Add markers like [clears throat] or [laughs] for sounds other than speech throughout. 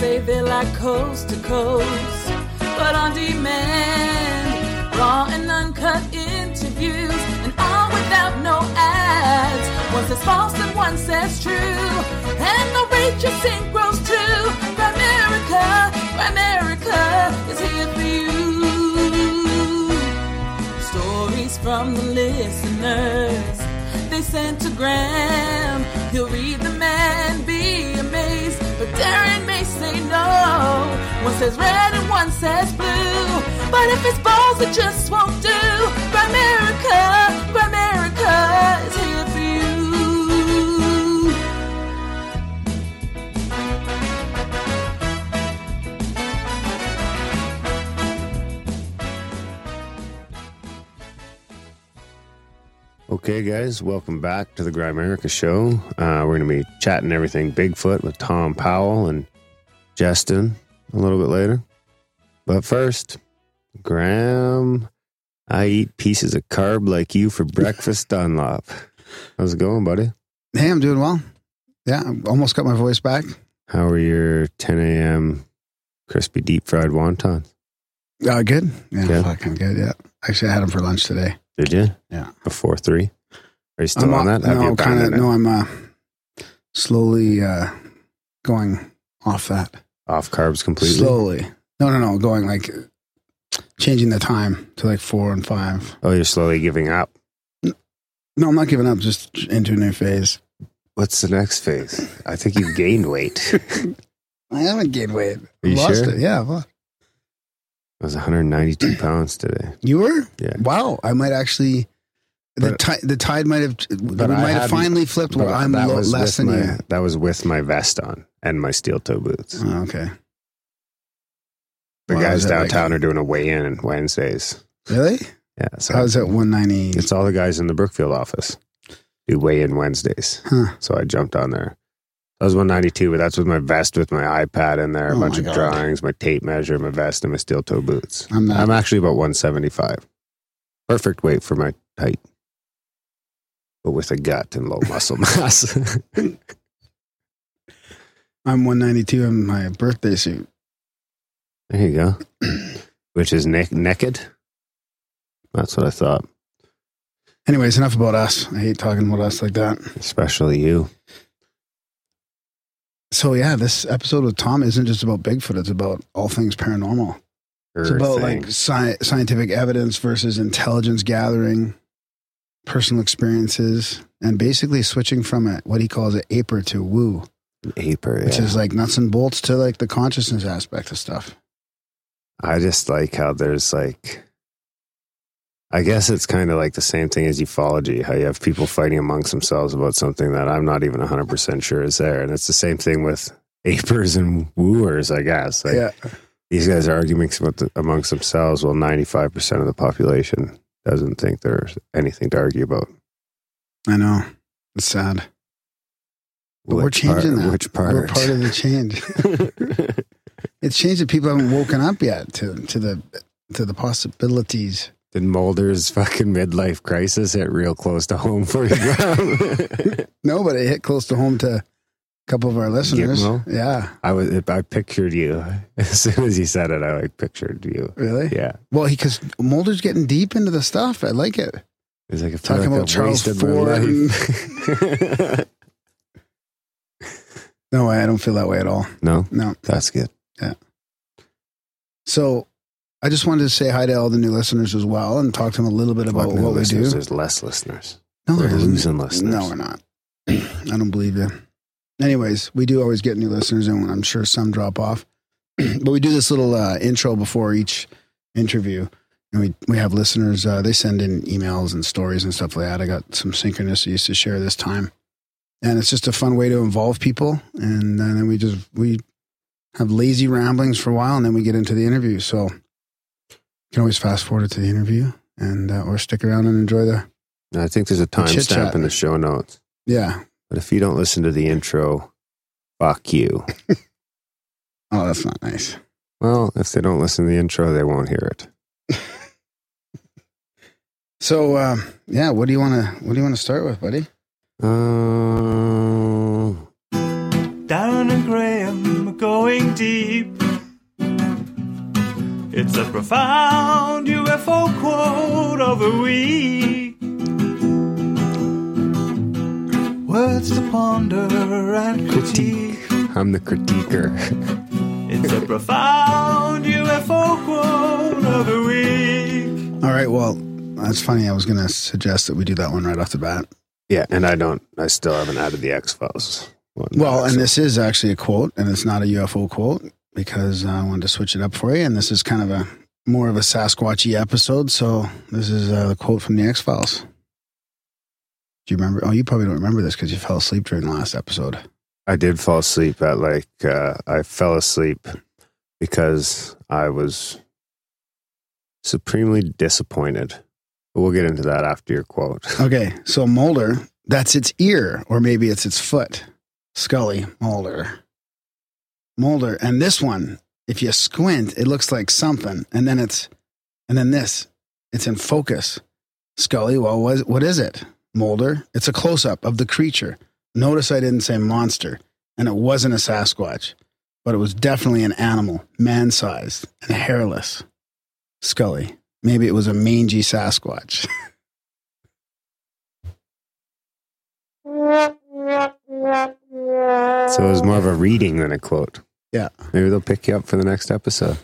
say they like coast to coast, but on demand, raw and uncut interviews, and all without no ads. One says false and one says true, and the rate you sing grows too. Grimerica, America is here for you. Stories from the listeners they sent to Graham. He'll read the man. But Darren may say no. One says red and one says blue. But if it's balls, it just won't do. Grimerica, Grimerica is here Okay, guys, welcome back to the Grimerica Show. Uh, we're going to be chatting everything Bigfoot with Thom Powell and Justin a little bit later. But first, Graham, I eat pieces of carb like you for breakfast, [laughs] Dunlop. How's it going, buddy? Hey, I'm doing well. Yeah, I almost got my voice back. How are your 10 a.m. crispy deep fried wontons? Uh, good. Yeah, Yeah. fucking good. Yeah. Actually, I had them for lunch today. Did you? Yeah. Before three? Are you still I'm on that? Have No, kind of. No, I'm uh, slowly uh, going off that. Off carbs completely? Slowly. No, no, no. Going like changing the time to like four and five. Oh, you're slowly giving up. No, I'm not giving up. Just into a new phase. What's the next phase? I think you've gained weight. [laughs] I haven't gained weight. Are you Lost sure? it. Yeah. I lost. I was 192 pounds today. you were. Yeah. Wow. I might actually. The tide, the tide might have, we might have finally flipped where I'm that lo- less than my, you. That was with my vest on and my steel toe boots. Oh, okay. The Wow, guys that like- downtown are doing a weigh-in Wednesdays. Really? Yeah, so I was at 190. it's all the guys in the Brookfield office do weigh-in Wednesdays. Huh. So I jumped on there. I was 192, but that's with my vest, with my iPad in there, a Oh bunch of God. drawings, my tape measure, my vest, and my steel toe boots. I'm not. I'm actually about 175. Perfect weight for my height, but with a gut and low muscle mass. [laughs] I'm 192 in my birthday suit. there you go. [clears throat] Which is ne- naked. That's what I thought. Anyways, enough about us. I hate talking about us like that. Especially you. So yeah, this episode with Thom isn't just about Bigfoot. It's about all things paranormal. It's about thing. like sci- scientific evidence versus intelligence gathering, personal experiences, and basically switching from a, what he calls an aper to woo, Aper, which is like nuts and bolts to like the consciousness aspect of stuff. I just like how there's like, I guess it's kind of like the same thing as ufology, how you have people fighting amongst themselves about something that I'm not even 100% sure is there. And it's the same thing with apers and wooers, I guess. Like, yeah, These guys are arguing about amongst themselves. Well, 95% of the population doesn't think there's anything to argue about. I know. It's sad. But we're changing part- that. Which part? We're part of the change. [laughs] It's changed that people haven't woken up yet to to the to the possibilities. Did Mulder's fucking midlife crisis hit real close to home for you, [laughs] No, but it hit close to home to couple of our listeners. Gitmo? Yeah, I was. I pictured you [laughs] as soon as you said it. I like pictured you. really. Yeah, Well, because Mulder's getting deep into the stuff. I like it. it's like Talking like about Charles Fort. [laughs] No, I don't feel that way at all. no, No. that's good. Yeah. So I just wanted to say hi to all the new listeners as well and talk to them a little bit about new what, we do. There's less listeners. No, We're losing listeners. No, we're not. [clears throat] I don't believe you. Anyways, we do always get new listeners, and I'm sure some drop off. [clears throat] but we do this little uh, intro before each interview, and we we have listeners. Uh, they send in emails and stories and stuff like that. I got some synchronicities to share this time, and it's just a fun way to involve people. And then we just we have lazy ramblings for a while, and then we get into the interview. So you can always fast forward it to the interview, and uh, or stick around and enjoy the I think there's a timestamp in the show notes. yeah. But if you don't listen to the intro, fuck you. [laughs] Oh, that's not nice. Well, if they don't listen to the intro, they won't hear it. [laughs] So uh, yeah, what do you want to what do you want to start with, buddy? Uh, Darren and Graham going going deep. It's a profound UFO quote of the week. Words to ponder and critique. I'm the critiquer. [laughs] It's a profound UFO quote of the week. All right. Well, that's funny. I was going to suggest that we do that one right off the bat. yeah, and I don't. I still haven't added the X Files. Well, and this is actually a quote, and it's not a UFO quote because I wanted to switch it up for you. And this is kind of a more of a Sasquatchy episode. So this is a quote from the X Files. Do you remember? Oh, you probably don't remember this because you fell asleep during the last episode. I did fall asleep at like uh, I fell asleep because I was supremely disappointed. But we'll get into that after your quote. [laughs] Okay, so Mulder, that's its ear, or maybe it's its foot. Scully, Mulder. Mulder. And this one, if you squint, it looks like something. And then it's, and then this, it's in focus. Scully, well, what, what is it? Mulder, it's a close up of the creature. Notice I didn't say monster, and it wasn't a Sasquatch, but it was definitely an animal, man sized and hairless. Scully, maybe it was a mangy Sasquatch. [laughs] So it was more of a reading than a quote. Yeah. Maybe they'll pick you up for the next episode.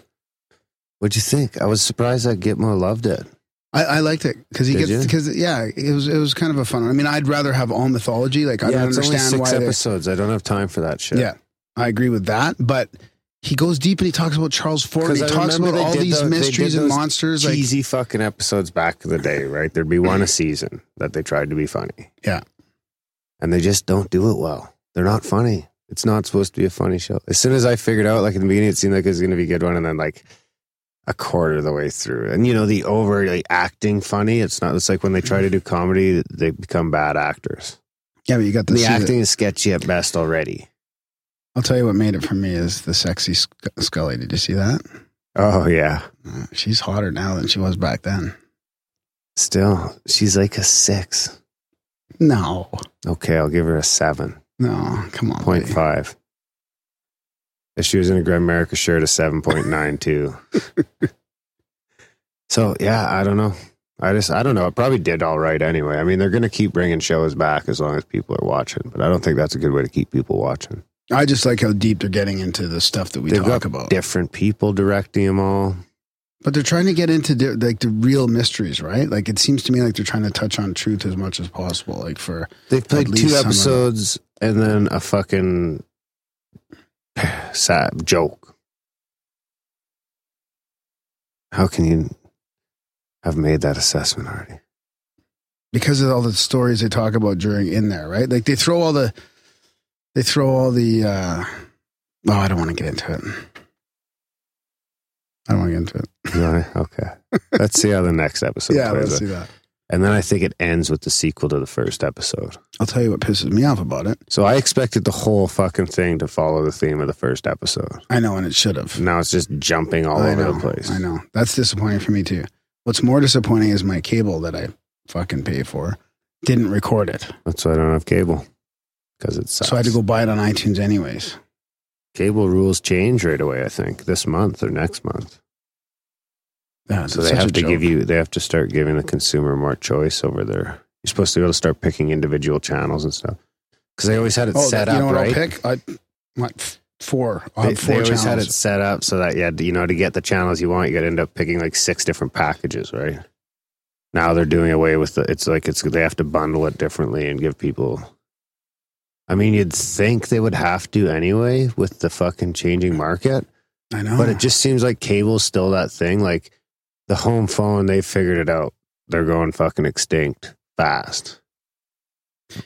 What'd you think? I was surprised that Gitmo loved it. I, I liked it because he Did gets you? because yeah, it was it was kind of a fun. one. I mean, I'd rather have all mythology. Like I yeah, don't it's only understand six why. they- episodes. I don't have time for that shit. Yeah, I agree with that. But he goes deep and he talks about Charles Fort. and He I talks remember about they all did these tho- they mysteries and those monsters. Like cheesy fucking episodes back in the day, right? There'd be one a [clears throat] season that they tried to be funny. Yeah. And they just don't do it well. They're not funny. It's not supposed to be a funny show. As soon as I figured out, like in the beginning, it seemed like it was going to be a good one, and then like a quarter of the way through, and you know the overly acting funny. It's not. It's like when they try to do comedy, they become bad actors. yeah, but you got The acting it. is sketchy at best already. I'll tell you what made it for me is the sexy Sc- Scully. Did you see that? Oh yeah. Uh, She's hotter now than she was back then. Still, she's like a six. No, Okay, I'll give her a seven. no, come on, Point buddy. five. If she was in a Grimerica shirt, a seven point nine two. [laughs] so yeah, I don't know. I just I don't know. It probably did all right anyway. I mean, they're going to keep bringing shows back as long as people are watching, but I don't think that's a good way to keep people watching. I just like how deep they're getting into the stuff that we They've talk about. different people directing them all. But they're trying to get into di- like the real mysteries, right? Like it seems to me like they're trying to touch on truth as much as possible. Like for They've played two episodes and then a fucking [sighs] sad joke. How can you have made that assessment already? because of all the stories they talk about during in there, right? Like they throw all the they throw all the uh oh, I don't want to get into it. I don't want to get into it. Okay. Let's see how the next episode [laughs] yeah, plays let's out. see that. And then I think it ends with the sequel to the first episode. I'll tell you what pisses me off about it. So I expected the whole fucking thing to follow the theme of the first episode. I know, and it should have. Now it's just jumping all I over know, the place. I know. That's disappointing for me too. What's more disappointing is my cable that I fucking pay for didn't record it. That's why I don't have cable. Because it sucks. So I had to go buy it on iTunes anyways. Cable rules change right away, I think, this month or next month. Yeah, So they have to give you they have to start giving the consumer more choice over there. You're supposed to be able to start picking individual channels and stuff. Because they always had it Oh, set that- you up, know what right? I'll pick? I four. I'll They, four they always channels. had it set up so that you had to, you know, to get the channels you want, you got to end up picking like six different packages, right? Now they're doing away with the. It's like it's they have to bundle it differently and give people. I mean, you'd think they would have to anyway with the fucking changing market, I know. but it just seems like cable's still that thing. Like the home phone, they figured it out. They're going fucking extinct fast.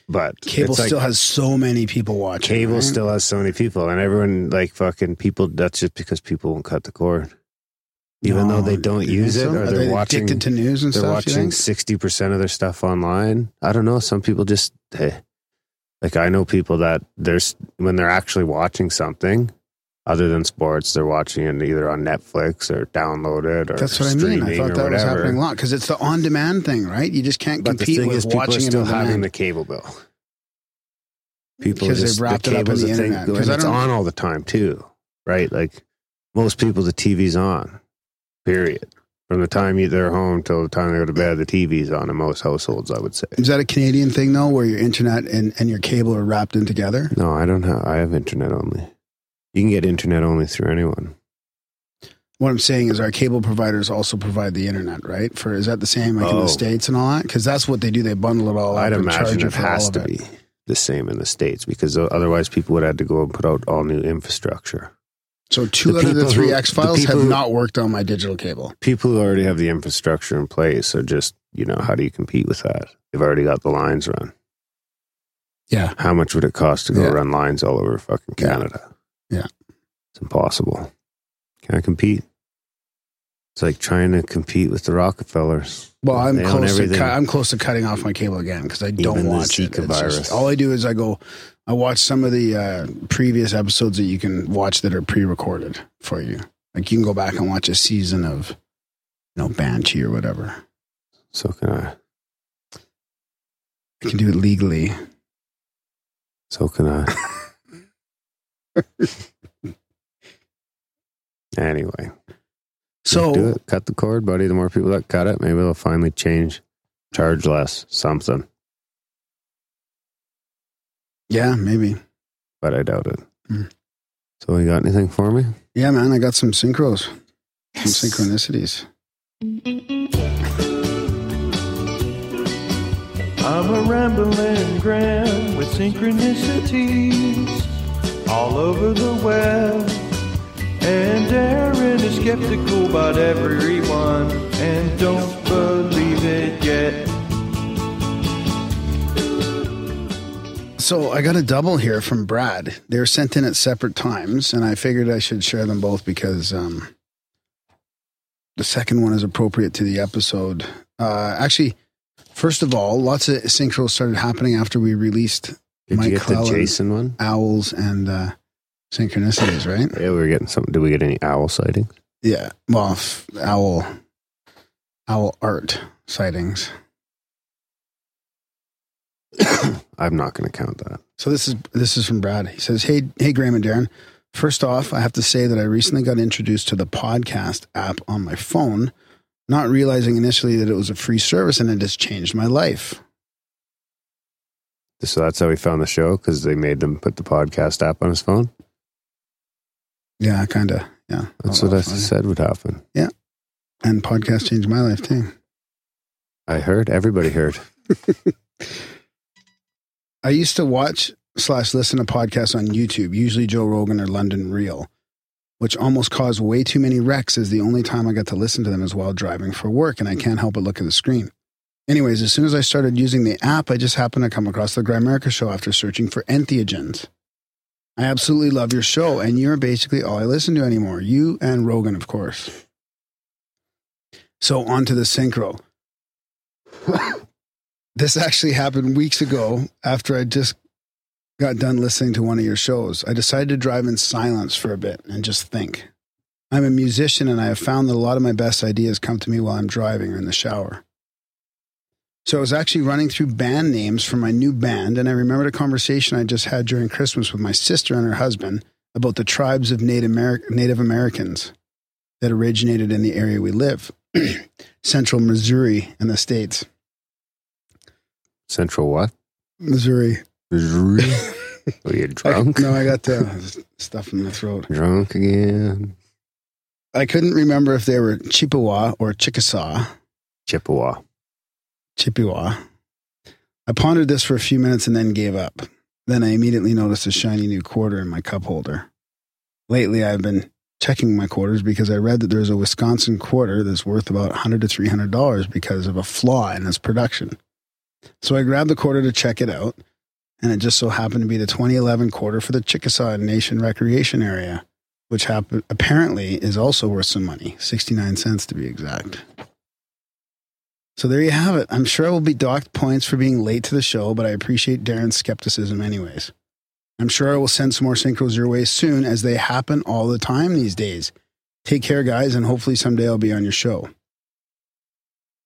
But cable like- still has so many people watching. Cable right? still has so many people, and everyone like fucking people. That's just because people won't cut the cord, even No, though they don't use it so? or they're they watching. addicted to news and stuff. They're stuff. watching sixty percent of their stuff online. I don't know. Some people just hey, like I know people that there's when they're actually watching something other than sports, they're watching it either on Netflix or downloaded or That's what I mean. I thought that was happening a lot because it's the on-demand thing, right? You just can't But the compete with is, people are watching it still on having the cable bill. [laughs] People Because they've just, wrapped it up in the thing, internet. because it's on all the time too. right? Like most people, the TV's on, period. From the time they're home till the time they go to bed, the TV's on in most households, I would say. Is that a Canadian thing though, where your internet and, and your cable are wrapped in together? No, I don't have, I have internet only. You can get internet only through anyone. What I'm saying is our cable providers also provide the internet, right? For is that the same like in Oh. the states and all that? Because that's what they do. They bundle it all up I'd and charge imagine you it for all has of to be the same in the States because otherwise people would have to go and put out all new infrastructure. So two The out of the people three who- X the files people have who- not worked on my digital cable. People who already have the infrastructure in place are just, you know, how do you compete with that? They've already got the lines run. Yeah. How much would it cost to go Yeah. run lines all over fucking Yeah. Canada? Yeah. It's impossible. Can I compete? It's like trying to compete with the Rockefellers. Well, I'm They close. To cu- I'm close to cutting off my cable again because I don't Even the watch it. Just- all I do is I go. I watch some of the uh, previous episodes that you can watch that are pre-recorded for you. Like you can go back and watch a season of, you know, Banshee or whatever. So can I. I can do it legally. So can I. [laughs] anyway, So do it. Cut the cord, buddy. The more people that cut it, maybe they'll finally change, charge less, something. yeah, maybe. But I doubt it. Hmm. So, you got anything for me? Yeah, man, I got some synchros, some synchronicities. I'm a rambling gram with synchronicities all over the web. And is skeptical about everyone and don't believe it yet. So I got a double here from Brad. They were sent in at separate times, and I figured I should share them both because um, the second one is appropriate to the episode. Uh, actually, first of all, lots of synchros started happening after we released Did Mike you get the Jason one? owls and uh, synchronicities, right? Yeah, we were getting something. Did we get any owl sightings? Yeah. Well, f- owl, owl art sightings. [coughs] I'm not going to count that. So this is this is from Brad. He says, "Hey, hey, Graham and Darren. First off, I have to say that I recently got introduced to the podcast app on my phone, not realizing initially that it was a free service, and it has changed my life. So that's how we found the show because they made them put the podcast app on his phone. Yeah, kind of. Yeah, oh, That's Oh, what I funny. said would happen. Yeah, and podcast changed my life too. I heard. Everybody heard. [laughs] I used to watch slash listen to podcasts on YouTube, usually Joe Rogan or London Real, which almost caused way too many wrecks as the only time I got to listen to them is while driving for work, and I can't help but look at the screen. Anyways, as soon as I started using the app, I just happened to come across the Grimerica show after searching for entheogens. I absolutely love your show, and you're basically all I listen to anymore. You and Rogan, of course. So on to the synchro. [laughs] this actually happened weeks ago after I just got done listening to one of your shows. I decided to drive in silence for a bit and just think. I'm a musician and I have found that a lot of my best ideas come to me while I'm driving or in the shower. So I was actually running through band names for my new band, and I remembered a conversation I just had during Christmas with my sister and her husband about the tribes of Native, Ameri- Native Americans that originated in the area we live, [clears throat] central Missouri in the States. Central what? Missouri. Missouri. [laughs] Oh, Are you drunk? I, no, I got the stuff in the throat. Drunk again. I couldn't remember if they were Chippewa or Chickasaw. Chippewa. Chippewa. I pondered this for a few minutes and then gave up. Then I immediately noticed a shiny new quarter in my cup holder. Lately, I've been checking my quarters because I read that there's a Wisconsin quarter that's worth about 100 to $300 because of a flaw in its production. So I grabbed the quarter to check it out, and it just so happened to be the 2011 quarter for the Chickasaw Nation Recreation Area, which happen- apparently is also worth some money 69 cents to be exact. So there you have it. I'm sure I will be docked points for being late to the show, but I appreciate Darren's skepticism anyways. I'm sure I will send some more synchros your way soon as they happen all the time these days. Take care, guys, and hopefully someday I'll be on your show.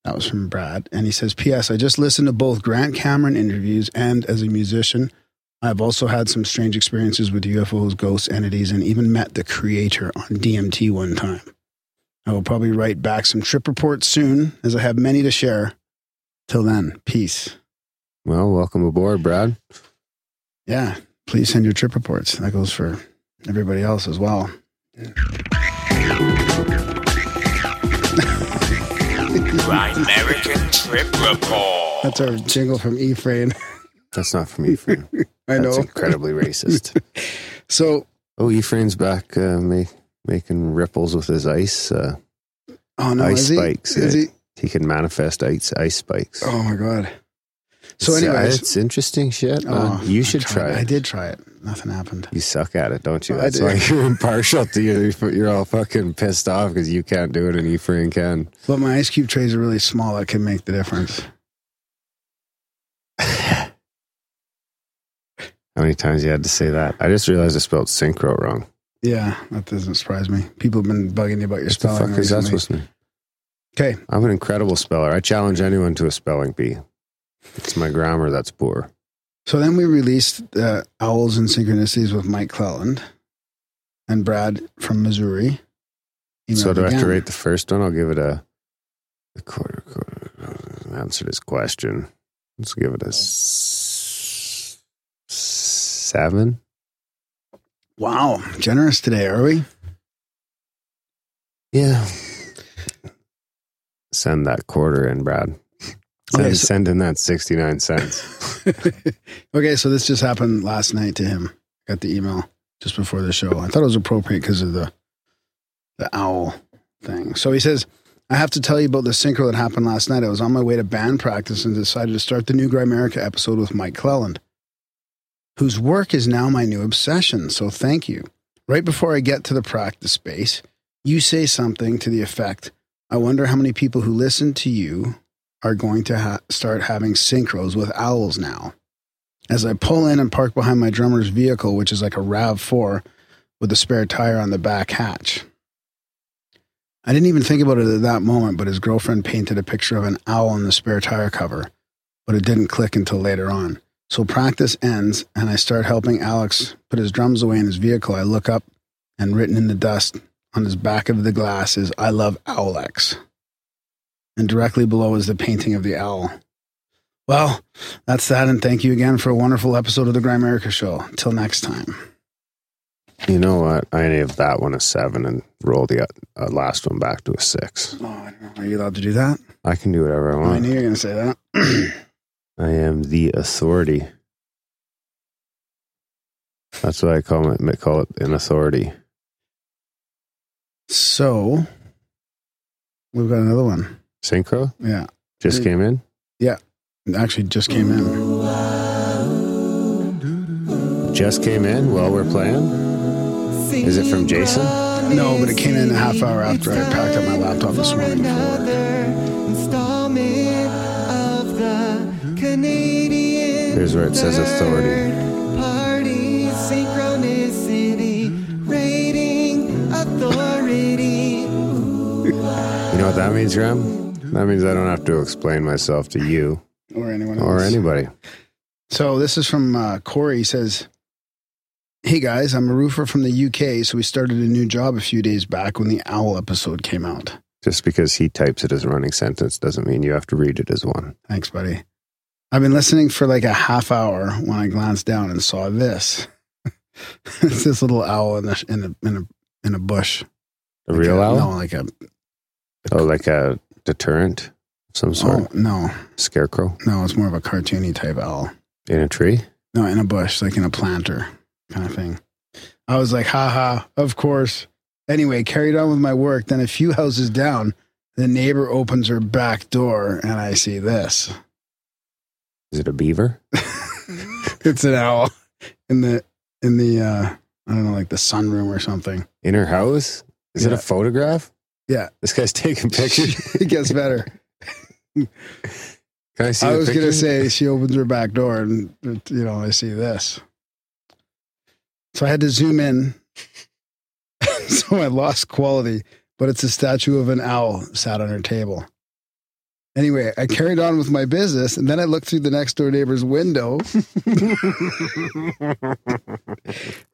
That was from Brad. And he says, P.S. I just listened to both Grant Cameron interviews and as a musician, I've also had some strange experiences with UFOs, ghosts, entities, and even met the creator on DMT one time. I will probably write back some trip reports soon, as I have many to share. Till then, peace. Well, welcome aboard, Brad. Yeah, please send your trip reports. That goes for everybody else as well. American Trip Report. That's our jingle from Ephraim. That's not from Ephraim. [laughs] I That's know. incredibly racist. [laughs] So, Oh, Ephraim's back uh, make, making ripples with his ice. Uh, oh no, Ice is he? spikes, Is he? he can manifest ice ice spikes. Oh my god. So, It's, uh, it's interesting shit. oh, you should try it. I did try it. Nothing happened. You suck at it, don't you? That's why [laughs] you're impartial to you. You're all fucking pissed off because you can't do it and Ephraim can. But my ice cube trays are really small. That can make the difference. [sighs] How many times you had to say that? I just realized I spelled synchro wrong. Yeah, that doesn't surprise me. People have been bugging you about your What the spelling. fuck is that supposed to mean? Okay, I'm an incredible speller. I challenge anyone to a spelling bee. It's my grammar that's poor. so then we released uh, Owls and Synchronicities with Mike Clelland and Brad from Missouri. so do I have to rate the first one? I'll give it a, a quarter, quarter. Answered his question. Let's give it a s- seven. Wow, generous today, are we? Yeah. Send that quarter in, Brad. Send, Okay, so- send in that 69 cents. [laughs] okay, so this just happened last night to him. Got the email just before the show. I thought it was appropriate because of the the owl thing. So he says, I have to tell you about the synchro that happened last night. I was on my way to band practice and decided to start the new Grimerica episode with Mike Clelland, whose work is now my new obsession. So thank you. Right before I get to the practice space, you say something to the effect, I wonder how many people who listen to you are going to ha- start having synchros with owls now. As I pull in and park behind my drummer's vehicle, which is like a RAV4 with a spare tire on the back hatch. I didn't even think about it at that moment, but his girlfriend painted a picture of an owl on the spare tire cover, but it didn't click until later on. So practice ends, and I start helping Alex put his drums away in his vehicle. I look up, and written in the dust on his back of the glass is I love Owlex. And directly below is the painting of the owl. Well, that's that, and thank you again for a wonderful episode of the Grimerica Show. Till next time. You know what? I gave that one a seven and roll the uh, last one back to a six. Oh, I don't know. Are you allowed to do that? I can do whatever I want. I knew you were going to say that. [clears throat] I am the authority. That's why I call it. Call it an authority. so, we've got another one. Synchro Yeah. just Dude. came in. Yeah. actually just came in. Just came in while we're playing. Is it from Jason? No, but it came in a half hour after I packed up my laptop this morning for Canadian where it says authority. Party synchronicity rating authority. You know what that means, Graham? That means I don't have to explain myself to you or anyone or anybody. So this is from uh, Corey. He says, "Hey guys, I'm a roofer from the UK, so we started a new job a few days back when the owl episode came out. Just because he types it as a running sentence doesn't mean you have to read it as one. Thanks, buddy. I've been listening for like a half hour when I glanced down and saw this. [laughs] it's this little owl in a in a in a, in a bush. A Like real a- owl? No, like a Oh, like a deterrent, of some sort, oh no, scarecrow no. It's more of a cartoony type owl. in a tree. No, in a bush, like in a planter kind of thing. I was like, haha, of course. Anyway, carried on with my work. Then a few houses down, the neighbor opens her back door and I see this. Is it a beaver? [laughs] it's an owl in the in the uh I don't know, like the sunroom or something. In her house? Is it a photograph? Yeah. This guy's taking [laughs] pictures. it gets better. [laughs] Can I see I was gonna say she opens her back door and you know, I see this. So I had to zoom in. so I lost quality, but it's a statue of an owl sat on her table. Anyway, I carried on with my business, and then I looked through the next door neighbor's window, [laughs]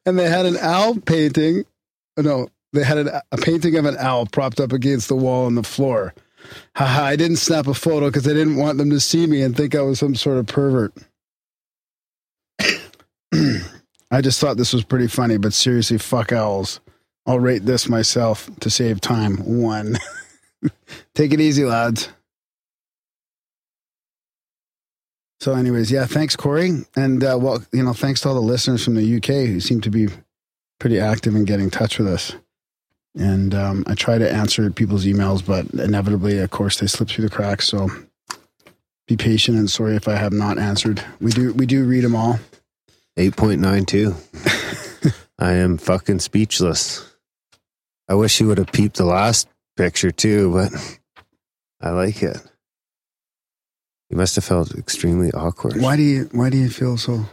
and they had an owl painting. Oh, no, they had an, a painting of an owl propped up against the wall on the floor. Haha, I didn't snap a photo because I didn't want them to see me and think I was some sort of pervert. [clears throat] I just thought this was pretty funny, but seriously, fuck owls. I'll rate this myself to save time. One. [laughs] Take it easy, lads. So, anyways, yeah, thanks, Corey, and uh, well, you know, thanks to all the listeners from the UK who seem to be pretty active in getting in touch with us. And um, I try to answer people's emails, but inevitably, of course, they slip through the cracks. So, be patient and sorry if I have not answered. We do we do read them all. 8.92. [laughs] I am fucking speechless. I wish you would have peeped the last picture too, but I like it. You must have felt extremely awkward. Why do you Why do you feel so?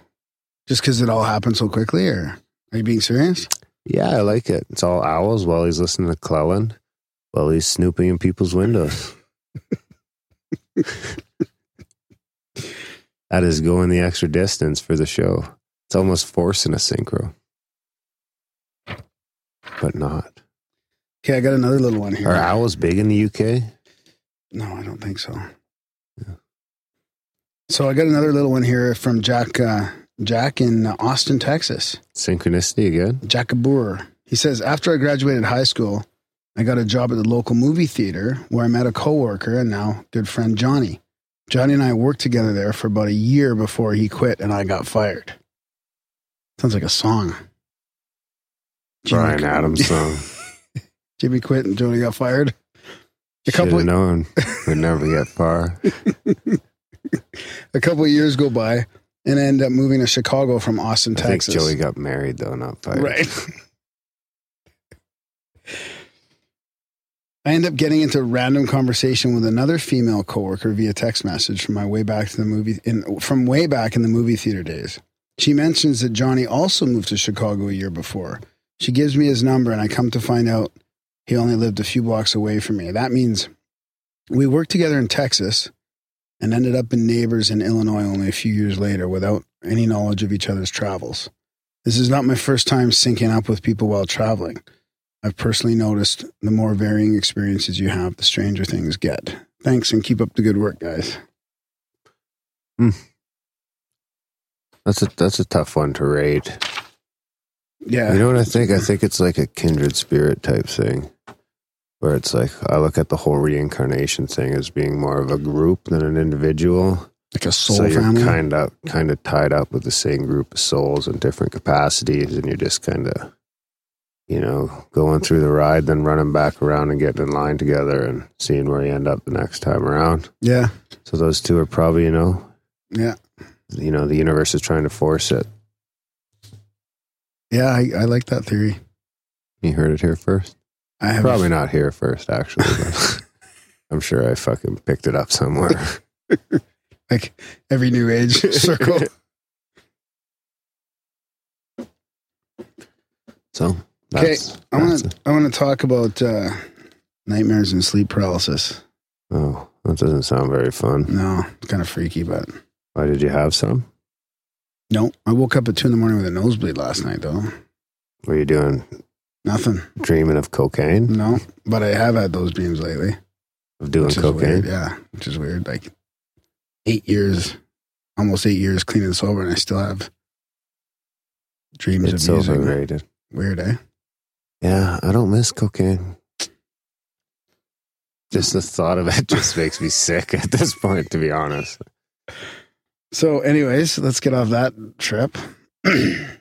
Just because it all happened so quickly, or are you being serious? Yeah, I like it. It's all owls while he's listening to Clelland, while he's snooping in people's windows. [laughs] that is going the extra distance for the show. It's almost forcing a synchro, but not. Okay, I got another little one here. Are owls big in the UK? No, I don't think so. So I got another little one here from Jack. Uh, Jack in Austin, Texas. Synchronicity again? Jack Abour. He says, after I graduated high school, I got a job at the local movie theater where I met a coworker and now good friend Johnny. Johnny and I worked together there for about a year before he quit and I got fired. Sounds like a song. Jimmy- Bryan Adams song. [laughs] Jimmy quit and Johnny got fired. A Should couple have known. [laughs] We'd never get far. [laughs] [laughs] a couple of years go by and I end up moving to Chicago from Austin, I think Texas. Joey got married though, not fired. Right. [laughs] I end up getting into a random conversation with another female coworker via text message from my way back to the movie in from way back in the movie theater days. She mentions that Johnny also moved to Chicago a year before. She gives me his number and I come to find out he only lived a few blocks away from me. That means we worked together in Texas and ended up in neighbors in Illinois only a few years later without any knowledge of each other's travels. This is not my first time syncing up with people while traveling. I've personally noticed the more varying experiences you have, the stranger things get. Thanks and keep up the good work, guys. Hmm. That's a that's a tough one to rate. Yeah. You know what I think? I think it's like a kindred spirit type thing. Where it's like I look at the whole reincarnation thing as being more of a group than an individual. like a soul so you're kind of kind of tied up with the same group of souls in different capacities, and you're just kind of, you know, going through the ride, then running back around and getting in line together and seeing where you end up the next time around. yeah. So those two are probably, you know, Yeah. you know, the universe is trying to force it. Yeah. I, I like that theory. You heard it here first. I have Probably not here first, actually. [laughs] I'm sure I fucking picked it up somewhere. [laughs] like every new age [laughs] circle. So Okay, I want to I want to talk about uh, nightmares and sleep paralysis. oh, that doesn't sound very fun. No, it's kind of freaky, but Why did you have some? no. I woke up at two in the morning with a nosebleed last night, though. Were you doing Nothing. dreaming of cocaine? No, but I have had those dreams lately. Of doing cocaine? weird. Yeah, which is weird. Like eight years, almost eight years clean and sober, and I still have dreams It's of it. overrated. Weird, eh? Yeah, I don't miss cocaine. Just the thought of it [laughs] just makes me sick at this point, to be honest. So, anyways, let's get off that trip. [clears throat]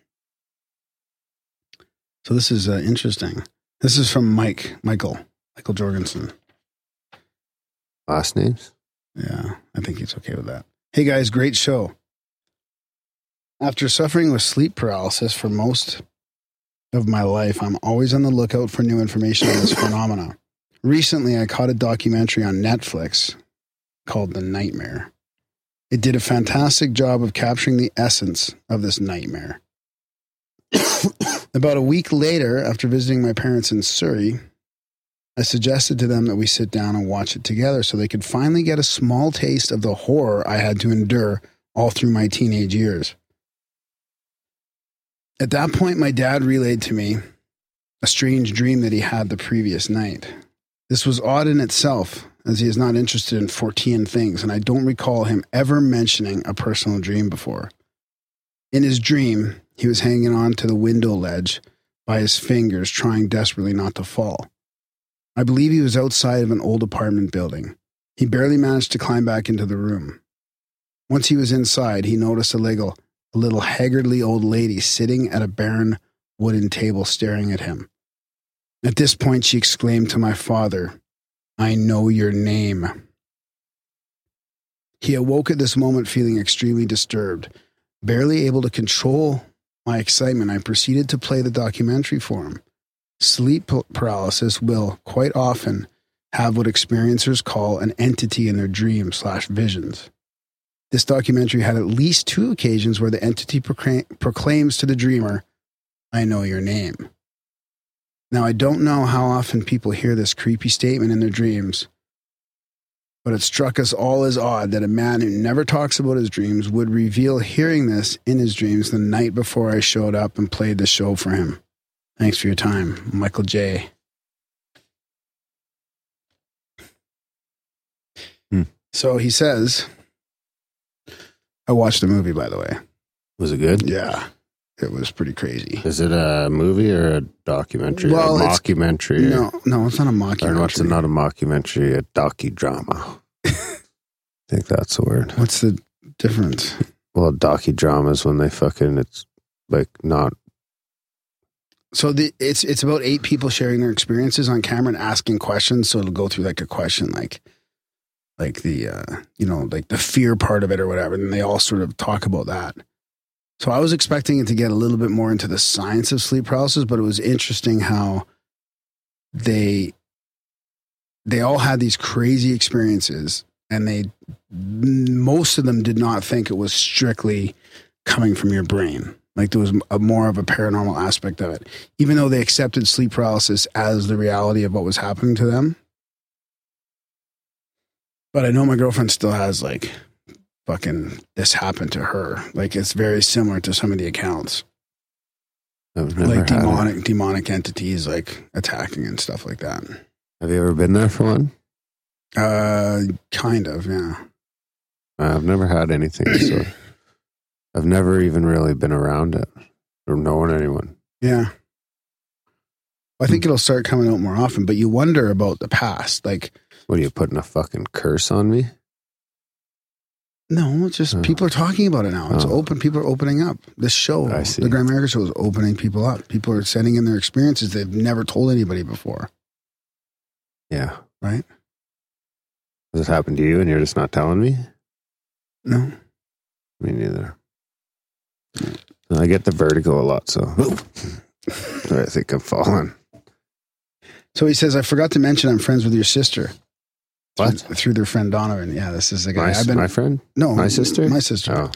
so this is uh, interesting. This is from Mike, Michael, Michael Jorgensen. Last names? Yeah, I think he's okay with that. Hey guys, great show. After suffering with sleep paralysis for most of my life, I'm always on the lookout for new information on this [coughs] phenomena. Recently, I caught a documentary on Netflix called The Nightmare. It did a fantastic job of capturing the essence of this nightmare. About a week later, after visiting my parents in Surrey, I suggested to them that we sit down and watch it together so they could finally get a small taste of the horror I had to endure all through my teenage years. At that point, my dad relayed to me a strange dream that he had the previous night. This was odd in itself, as he is not interested in Fortean things, and I don't recall him ever mentioning a personal dream before. In his dream, he was hanging on to the window ledge by his fingers, trying desperately not to fall. I believe he was outside of an old apartment building. He barely managed to climb back into the room. Once he was inside, he noticed a little, a little haggardly old lady sitting at a barren wooden table staring at him. At this point, she exclaimed to my father, I know your name. He awoke at this moment feeling extremely disturbed. Barely able to control my excitement, I proceeded to play the documentary for him. Sleep paralysis will quite often have what experiencers call an entity in their dreams slash visions. This documentary had at least two occasions where the entity proclaim, proclaims to the dreamer, I know your name. Now, I don't know how often people hear this creepy statement in their dreams, but it struck us all as odd that a man who never talks about his dreams would reveal hearing this in his dreams the night before I showed up and played the show for him. Thanks for your time, Michael J. Hmm. So he says, I watched the movie, by the way. Was it good? Yeah, it was pretty crazy. Is it a movie or a documentary? Well, a mockumentary? No, no, it's not a Or mockumentary. what's it, not a mockumentary, a docudrama. [laughs] I think that's the word. What's the difference? Well, docudrama is when they fucking, it's like not, So the it's it's about eight people sharing their experiences on camera and asking questions. So it'll go through like a question like like the uh you know, like the fear part of it or whatever. And they all sort of talk about that. So I was expecting it to get a little bit more into the science of sleep paralysis, but it was interesting how they they all had these crazy experiences and they most of them did not think it was strictly coming from your brain. Like there was a more of a paranormal aspect of it. Even though they accepted sleep paralysis as the reality of what was happening to them. But i know my girlfriend still has like fucking this happened to her like it's very similar to some of the accounts like demonic demonic entities like attacking and stuff like that Have you ever been there for one? uh kind of yeah I've never had anything, so [clears throat] I've never even really been around it or known anyone. Yeah. I think it'll start coming out more often, but you wonder about the past. Like, What are you putting a fucking curse on me? No, it's just Oh. people are talking about it now. It's Oh. open. People are opening up. This show, I see. the Grimerica Show, is opening people up. People are sending in their experiences they've never told anybody before. Yeah. Right? Has it happened to you and you're just not telling me? No. Me neither. I get the vertigo a lot, so [laughs] I think I'm falling. So he says, I forgot to mention I'm friends with your sister. What? Through, through their friend Donovan. Yeah, this is the guy. My, I've been, my friend? no, my sister? My sister. Oh,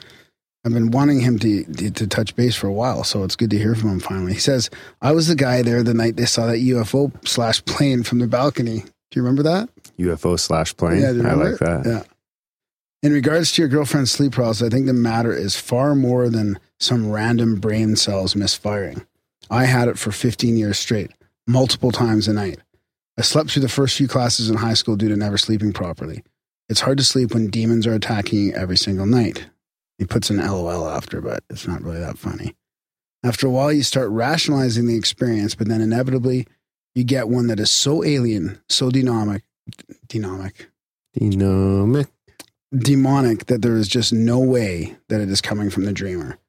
I've been wanting him to, to to touch base for a while, so it's good to hear from him finally. He says, "I was the guy there the night they saw that UFO slash plane from the balcony. Do you remember that? UFO slash plane. Yeah, I like it? that. Yeah. In regards to your girlfriend's sleep paralysis, I think the matter is far more than some random brain cells misfiring. I had it for 15 years straight, multiple times a night. I slept through the first few classes in high school due to never sleeping properly. It's hard to sleep when demons are attacking you every single night. He puts an LOL after, but it's not really that funny. After a while, you start rationalizing the experience, but then inevitably, you get one that is so alien, so dynamic, dynamic, Dynamic. demonic that there is just no way that it is coming from the dreamer.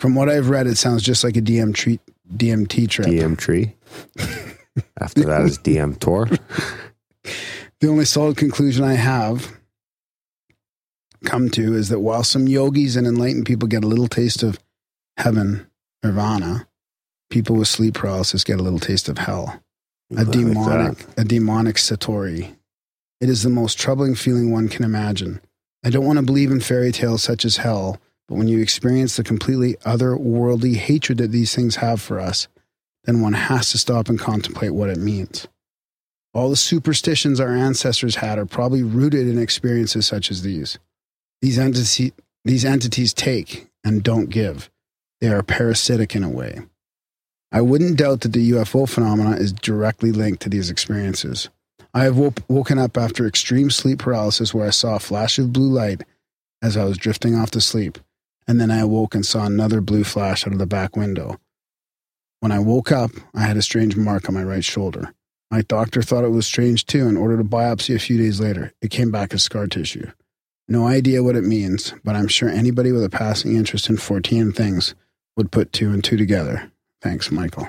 From what I've read, it sounds just like a DM treat, DMT trip. DM tree. [laughs] After that is DM tour. [laughs] The only solid conclusion I have come to is that while some yogis and enlightened people get a little taste of heaven, nirvana, people with sleep paralysis get a little taste of hell. A Like demonic, that. a demonic satori. It is the most troubling feeling one can imagine. I don't want to believe in fairy tales such as hell, but when you experience the completely otherworldly hatred that these things have for us, then one has to stop and contemplate what it means. All the superstitions our ancestors had are probably rooted in experiences such as these. These, entity, these entities take and don't give. They are parasitic in a way. I wouldn't doubt that the UFO phenomena is directly linked to these experiences. I have woke, woken up after extreme sleep paralysis where I saw a flash of blue light as I was drifting off to sleep, and then I awoke and saw another blue flash out of the back window. When I woke up, I had a strange mark on my right shoulder. My doctor thought it was strange too and ordered a biopsy a few days later. It came back as scar tissue. No idea what it means, but I'm sure anybody with a passing interest in Fortean things would put two and two together. Thanks, Michael.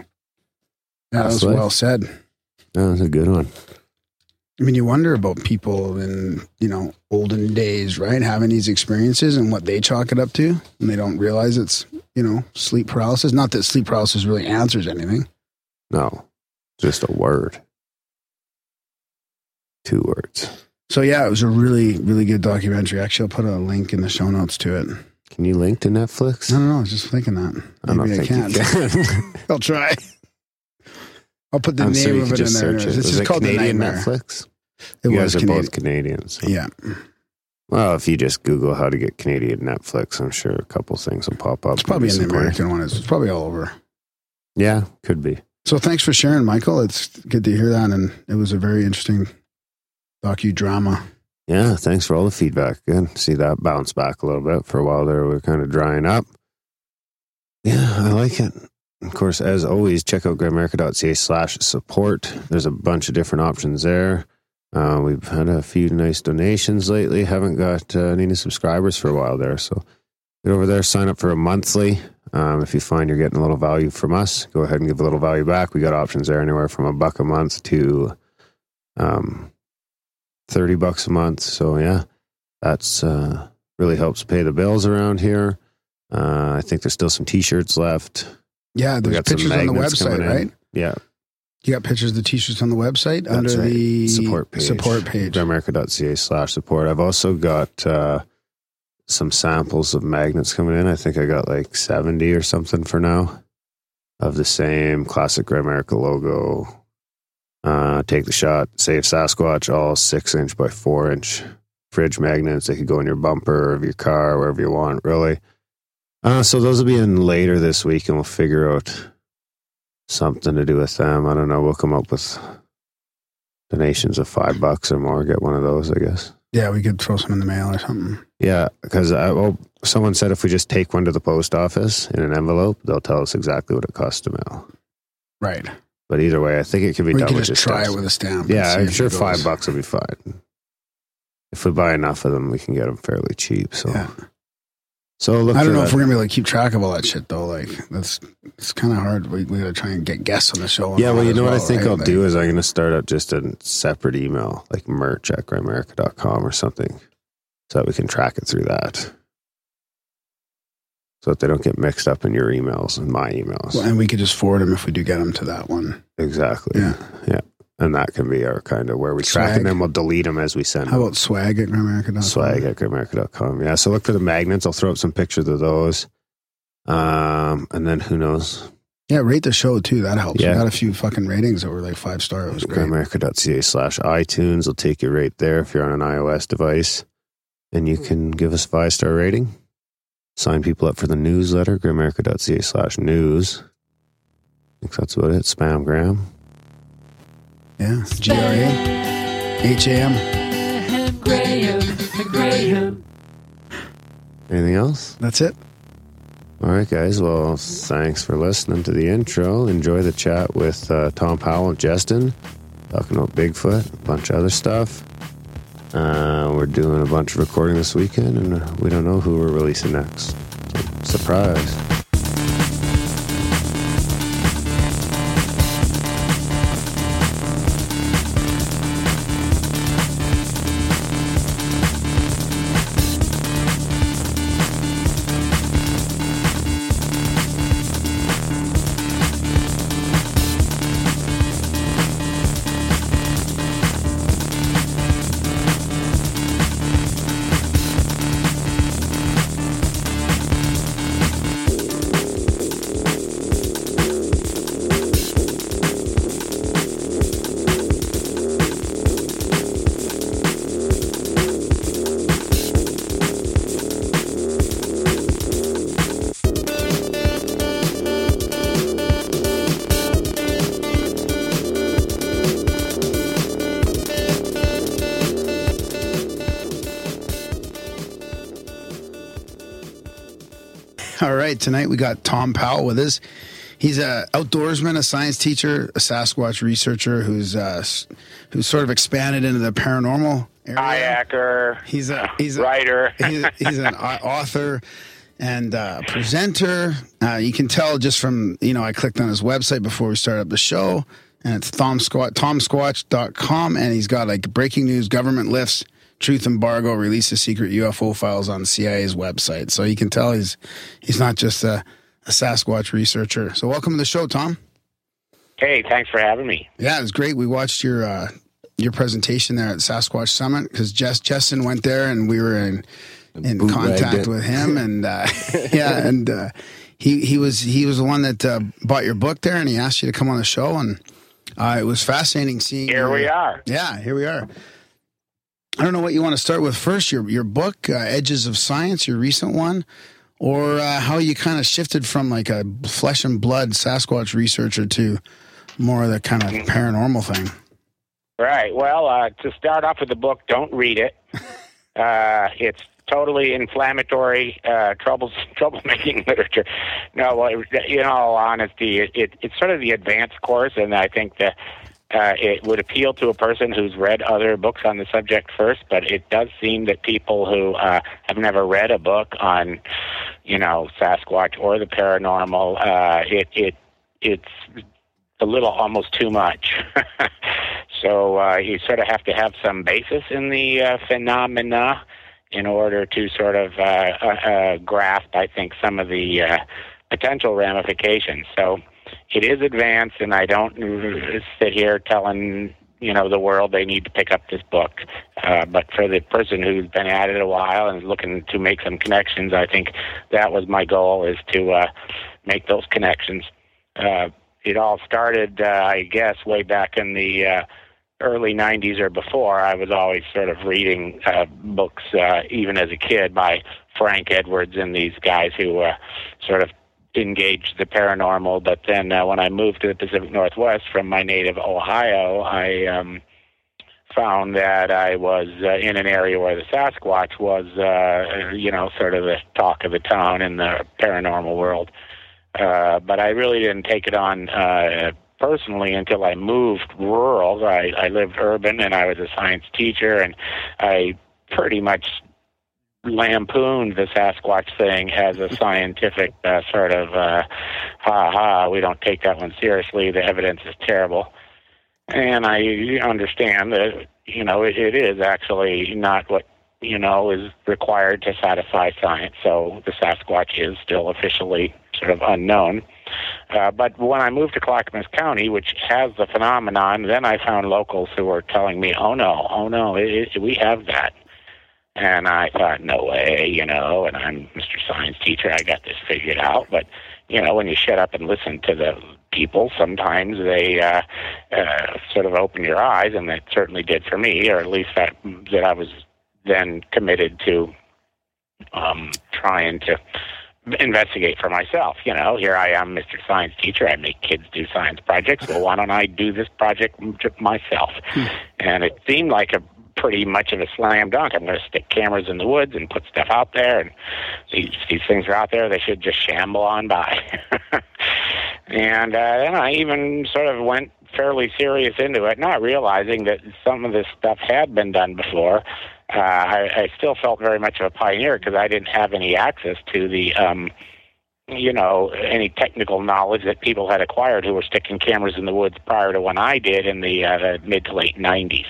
That was Absolutely. well said. That was a good one. I mean, you wonder about people in, you know, olden days, right? Having these experiences and what they chalk it up to. And they don't realize it's, you know, sleep paralysis. Not that sleep paralysis really answers anything. No, just a word. Two words. So, yeah, it was a really, really good documentary. Actually, I'll put a link in the show notes to it. Can you link to Netflix? No, no, no. I was just thinking that. I don't Maybe I, think can't. can. [laughs] I'll try. I'll put the I'm name you of it in there. it. Is it called Canadian the Nightmare. Netflix? It you was guys are Canadian. both Canadian. So. Yeah. Well, if you just Google how to get Canadian Netflix, I'm sure a couple things will pop up. It's probably in the American one. It's probably all over. Yeah, could be. So thanks for sharing, Michael. It's good to hear that. And it was a very interesting docudrama. Yeah, thanks for all the feedback. Good. See that bounce back a little bit. For a while there, we are kind of drying up. Yeah, I like it. Of course, as always, check out grimerica.ca slash support. There's a bunch of different options there. Uh, we've had a few nice donations lately. Haven't got uh, any new subscribers for a while there. So get over there, sign up for a monthly. Um, if you find you're getting a little value from us, go ahead and give a little value back. We got options there anywhere from a buck a month to um, 30 bucks a month. So yeah, that's uh, really helps pay the bills around here. Uh, I think there's still some t-shirts left. Yeah, there's pictures on the website, right? Yeah, You got pictures of the t-shirts on the website That's under right. the support page. Support page. Grimerica.ca slash support. I've also got uh, some samples of magnets coming in. I think I got like 70 or something for now of the same classic Grimerica logo. Uh, take the shot, save Sasquatch, all six inch by four inch fridge magnets. They could go in your bumper of your car, wherever you want, really. Uh, so those will be in later this week, and we'll figure out something to do with them. I don't know. We'll come up with donations of five bucks or more. Get one of those, I guess. Yeah, we could throw some in the mail or something. Yeah, because well, someone said if we just take one to the post office in an envelope, they'll tell us exactly what it costs to mail. Right. But either way, I think it can be We done could with just just try it with a stamp. Yeah, I'm sure five bucks will be fine. If we buy enough of them, we can get them fairly cheap. So, Yeah. So look. I don't know that. if we're gonna be able to keep track of all that shit though. Like that's it's kind of hard. We, we gotta try and get guests on the show. Yeah, well, you know what I think right? I'll Like, do is I'm going to start up just a separate email, like merch at grimerica.com or something, so that we can track it through that. So that they don't get mixed up in your emails and my emails. well, and we could just forward them if we do get them to that one. exactly. Yeah. Yeah. And that can be our kind of where we track Swag. and then we'll delete them as we send them. How them. about swag at grimerica.com? swag at grimerica.com. Yeah. So look for the magnets. I'll throw up some pictures of those. Um, and then who knows? Yeah, rate the show too. That helps. Yeah. We got a few fucking ratings that were like five star. It was great. Grimerica.ca slash iTunes will take you right there if you're on an iOS device. And you can give us a five star rating. Sign people up for the newsletter, grimerica.ca slash news. I think that's about it. Spamgram. Yeah. G R A H A M. Graham, Graham. Anything else? That's it. All right, guys. Well, thanks for listening to the intro. Enjoy the chat with uh, Thom Powell and Justin, talking about Bigfoot, a bunch of other stuff. Uh, we're doing a bunch of recording this weekend, and uh, we don't know who we're releasing next. So, surprise. Tonight we got Thom Powell with us. He's an outdoorsman, a science teacher, a Sasquatch researcher who's uh, who's sort of expanded into the paranormal area. kayaker, He's a he's a writer. [laughs] he's, he's an author and uh, presenter. Uh, you can tell just from you know I clicked on his website before we started up the show, and it's thomsquat thomsquatch.com, and he's got like breaking news, government lifts, truth embargo, releases secret UFO files on CIA's website. So you can tell he's he's not just a, a Sasquatch researcher. So welcome to the show, Thom. Hey, thanks for having me. Yeah, it was great. We watched your uh, your presentation there at Sasquatch Summit because Jess Justin went there and we were in in bootlegged contact with him [laughs] and uh, yeah, [laughs] and uh, he he was he was the one that uh, bought your book there and he asked you to come on the show and uh, it was fascinating seeing. Here your- we are. Yeah, here we are. I don't know what you want to start with first. Your your book, uh, Edges of Science, your recent one, or uh, how you kind of shifted from like a flesh and blood Sasquatch researcher to more of the kind of paranormal thing. Right. Well, uh, to start off with the book, don't read it. [laughs] Uh, it's totally inflammatory, uh, troubles, [laughs] troublemaking literature. No, well, in all honesty, it, it, it's sort of the advanced course, and I think that uh, it would appeal to a person who's read other books on the subject first. But it does seem that people who uh, have never read a book on, you know, Sasquatch or the paranormal, uh, it it it's a little almost too much. [laughs] so uh, you sort of have to have some basis in the uh, phenomena in order to sort of uh, uh, uh, grasp, I think, some of the uh, potential ramifications. So it is advanced, and I don't sit here telling you know the world they need to pick up this book. Uh, but for the person who's been at it a while and is looking to make some connections, I think that was my goal: is to uh, make those connections. Uh, it all started, uh, I guess, way back in the uh, early 90s or before. I was always sort of reading uh, books, uh, even as a kid, by Frank Edwards and these guys who uh, sort of engaged the paranormal. But then uh, when I moved to the Pacific Northwest from my native Ohio, I um, found that I was uh, in an area where the Sasquatch was, uh, you know, sort of the talk of the town in the paranormal world. Uh, but I really didn't take it on uh, personally until I moved rural. I, I lived urban and I was a science teacher, and I pretty much lampooned the Sasquatch thing as a scientific uh, sort of uh, ha ha. We don't take that one seriously. The evidence is terrible, and I understand that you know it, it is actually not what you know is required to satisfy science. So the Sasquatch is still officially sort of unknown. Uh, but when I moved to Clackamas County, which has the phenomenon, then I found locals who were telling me, "Oh no, oh no, it, it, we have that." And I thought, no way, you know. And I'm Mr. Science teacher; I got this figured out. But you know, when you shut up and listen to the people, sometimes they uh, uh, sort of open your eyes, and that certainly did for me, or at least that that I was then committed to um, trying to investigate for myself. You know, here I am, Mr. Science teacher. I make kids do science projects. Well, why don't I do this project myself? and it seemed like a pretty much of a slam dunk. I'm going to stick cameras in the woods and put stuff out there, and these these things are out there. They should just shamble on by. [laughs] and uh, then I even sort of went fairly serious into it, not realizing that some of this stuff had been done before. Uh, I, I still felt very much of a pioneer because I didn't have any access to the, um, you know, any technical knowledge that people had acquired who were sticking cameras in the woods prior to when I did in the, uh, the mid to late 90s.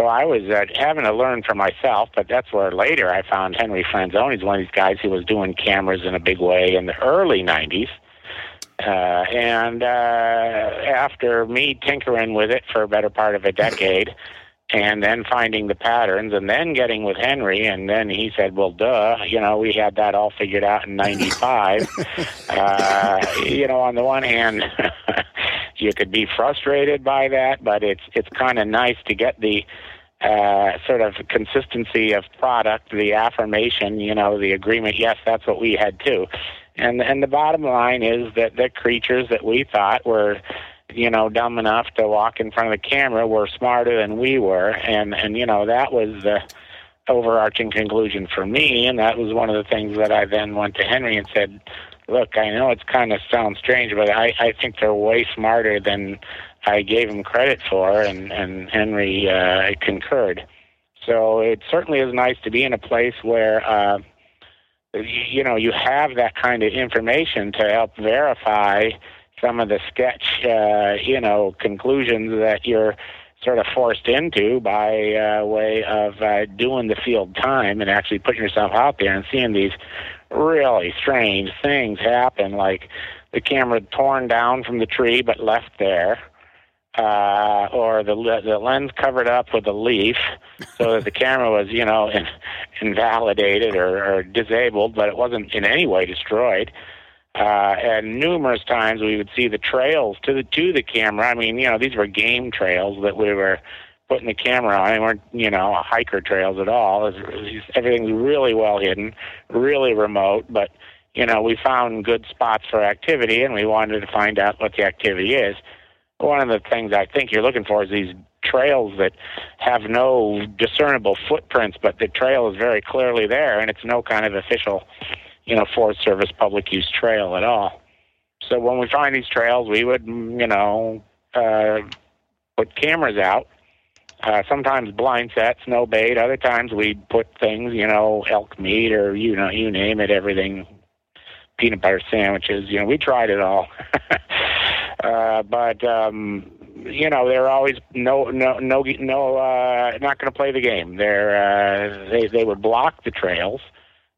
So I was uh, having to learn for myself, but that's where later I found Henry Franzoni. He's one of these guys who was doing cameras in a big way in the early 90s. Uh, and uh, after me tinkering with it for a better part of a decade, and then finding the patterns, and then getting with Henry, and then he said, "Well, duh, you know, we had that all figured out in '95." [laughs] uh, you know, on the one hand, [laughs] you could be frustrated by that, but it's it's kind of nice to get the uh, sort of consistency of product, the affirmation, you know, the agreement. Yes, that's what we had too. And and the bottom line is that the creatures that we thought were, you know, dumb enough to walk in front of the camera were smarter than we were, and and you know that was the overarching conclusion for me, and that was one of the things that I then went to Henry and said, look, I know it's kind of sounds strange, but I, I think they're way smarter than I gave him credit for, and and Henry uh, concurred. So it certainly is nice to be in a place where. Uh, you, know, you have that kind of information to help verify some of the sketch, uh, you know, conclusions that you're sort of forced into by uh, way of uh, doing the field time and actually putting yourself out there and seeing these really strange things happen, like the camera torn down from the tree but left there, uh, or the the lens covered up with a leaf, so that the camera was, you know, in, invalidated or, or disabled, but it wasn't in any way destroyed. Uh, and numerous times we would see the trails to the to the camera. I mean, you know, these were game trails that we were putting the camera on. They weren't, you know, hiker trails at all. It was, everything was really well hidden, really remote. But you know, we found good spots for activity, and we wanted to find out what the activity is. One of the things I think you're looking for is these trails that have no discernible footprints, but the trail is very clearly there, and it's no kind of official you know, Forest Service public use trail at all. So when we find these trails, we would, you know, uh, put cameras out. Uh, sometimes blind sets, no bait. Other times we'd put things, you know, elk meat or you know, you name it, everything, peanut butter sandwiches. You know, we tried it all. [laughs] uh, but um, you know, they're always no, no, no, no, uh, not going to play the game. They're uh, they they would block the trails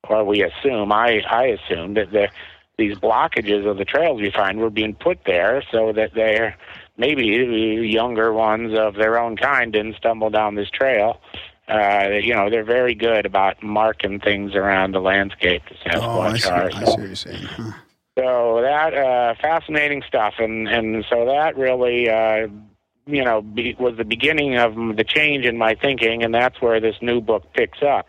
or we assume, I, I assume that the, these blockages of the trails we find were being put there so that they're maybe younger ones of their own kind didn't stumble down this trail. Uh, you know, they're very good about marking things around the landscape. The Sasquatch oh, I see, are. I see what you're saying. Huh. So that uh, fascinating stuff, and and so that really, uh, you know, be, was the beginning of the change in my thinking, and that's where this new book picks up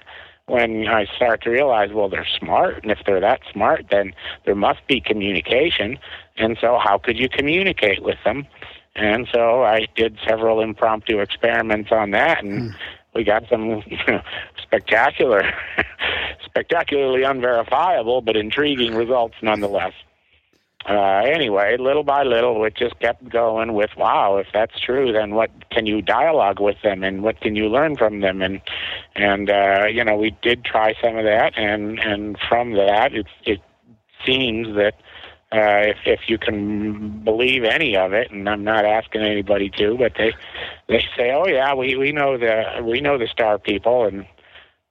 when I start to realize, well, they're smart, and if they're that smart, then there must be communication. And so, how could you communicate with them? And so, I did several impromptu experiments on that, and mm. We got some [laughs] spectacular, [laughs] spectacularly unverifiable, but intriguing results nonetheless uh, anyway, little by little, it just kept going with, wow, if that's true, then what can you dialogue with them and what can you learn from them? And, and, uh, you know, we did try some of that. And, and from that, it, it seems that, uh, if, if you can believe any of it, and I'm not asking anybody to, but they, they say, oh yeah, we, we know the, we know the star people and,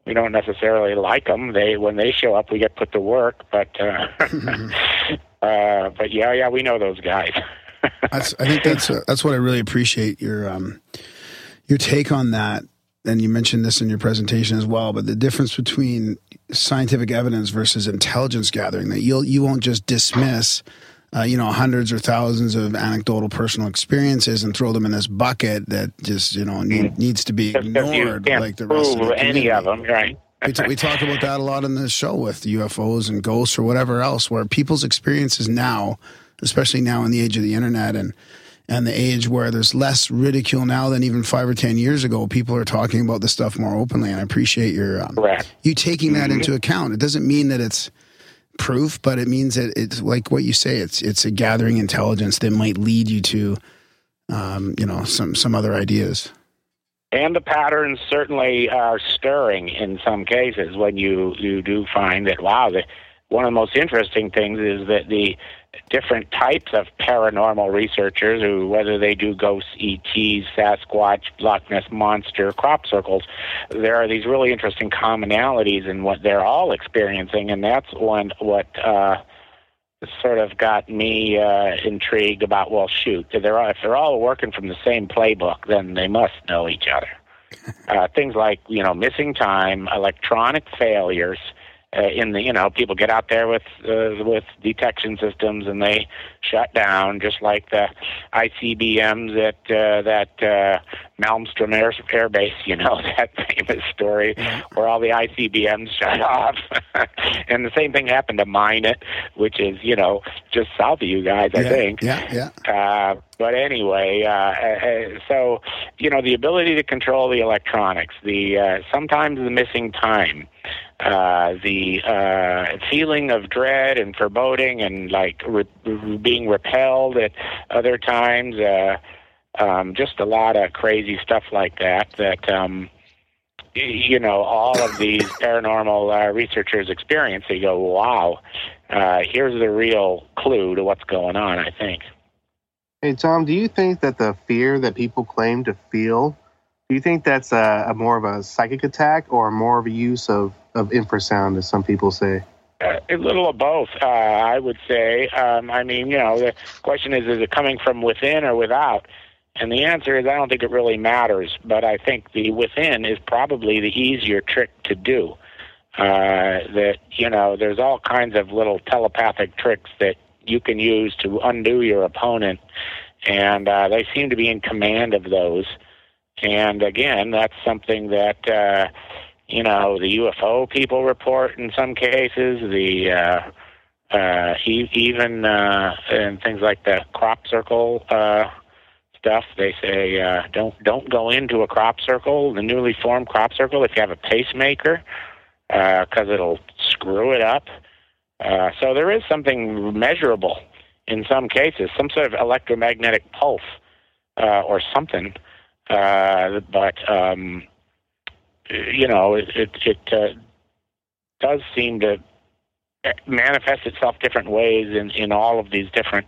we don't necessarily like them. They when they show up, we get put to work. But uh, [laughs] [laughs] Uh, but yeah, yeah, we know those guys. [laughs] that's, I think that's uh, that's what I really appreciate your um, your take on that. And you mentioned this in your presentation as well. But the difference between scientific evidence versus intelligence gathering that you'll you won't just dismiss. Uh, you know, hundreds or thousands of anecdotal personal experiences and throw them in this bucket that just, you know, need, needs to be ignored like the rest of the any of them, right? we, t- we talk about that a lot in the show with UFOs and ghosts or whatever else, where people's experiences now, especially now in the age of the internet and and the age where there's less ridicule now than even five or ten years ago, people are talking about this stuff more openly, and I appreciate your um, you taking that mm-hmm. into account. It doesn't mean that it's proof, but it means that it's like what you say. It's it's a gathering intelligence that might lead you to, um, you know, some some other ideas. And the patterns certainly are stirring in some cases when you, you do find that, wow, the, one of the most interesting things is that the different types of paranormal researchers who, whether they do ghosts, ETs, Sasquatch, Loch Ness Monster, crop circles, there are these really interesting commonalities in what they're all experiencing, and that's one what uh, sort of got me uh, intrigued about. Well, shoot, if they're all, if they're all working from the same playbook, then they must know each other. [laughs] Uh, things like you know missing time, electronic failures, uh, in the you know people get out there with uh, with detection systems and they shut down just like the ICBMs at uh, that uh, Malmstrom Air, Air Base you know [laughs] that famous story where all the ICBMs shut [laughs] off. And the same thing happened to Minot which is you know just south of you guys I yeah, think. Yeah yeah. Uh, but anyway, uh, uh, so you know the ability to control the electronics, the uh, sometimes the missing time, uh, the uh, feeling of dread and foreboding and like re- being repelled at other times. Uh, um, just a lot of crazy stuff like that. That um, you know, all of these [laughs] paranormal uh, researchers experience. They go, "Wow, uh, here's the real clue to what's going on." I think. Hey Thom, do you think that the fear that people claim to feel, do you think that's a, a more of a psychic attack or more of a use of, of infrasound, as some people say? A little of both, uh, I would say. Um, I mean, you know, the question is, is it coming from within or without? And the answer is, I don't think it really matters. But I think the within is probably the easier trick to do. Uh, that you know, there's all kinds of little telepathic tricks that you can use to undo your opponent, and uh, they seem to be in command of those. And again, that's something that. Uh, you know, the UFO people report in some cases, the uh, uh, even uh, and things like the crop circle uh, stuff. They say uh, don't don't go into a crop circle, the newly formed crop circle, if you have a pacemaker, because it'll screw it up. Uh, so there is something measurable in some cases, some sort of electromagnetic pulse uh, or something. Uh, but um, you know, it it, it uh, does seem to manifest itself different ways in in all of these different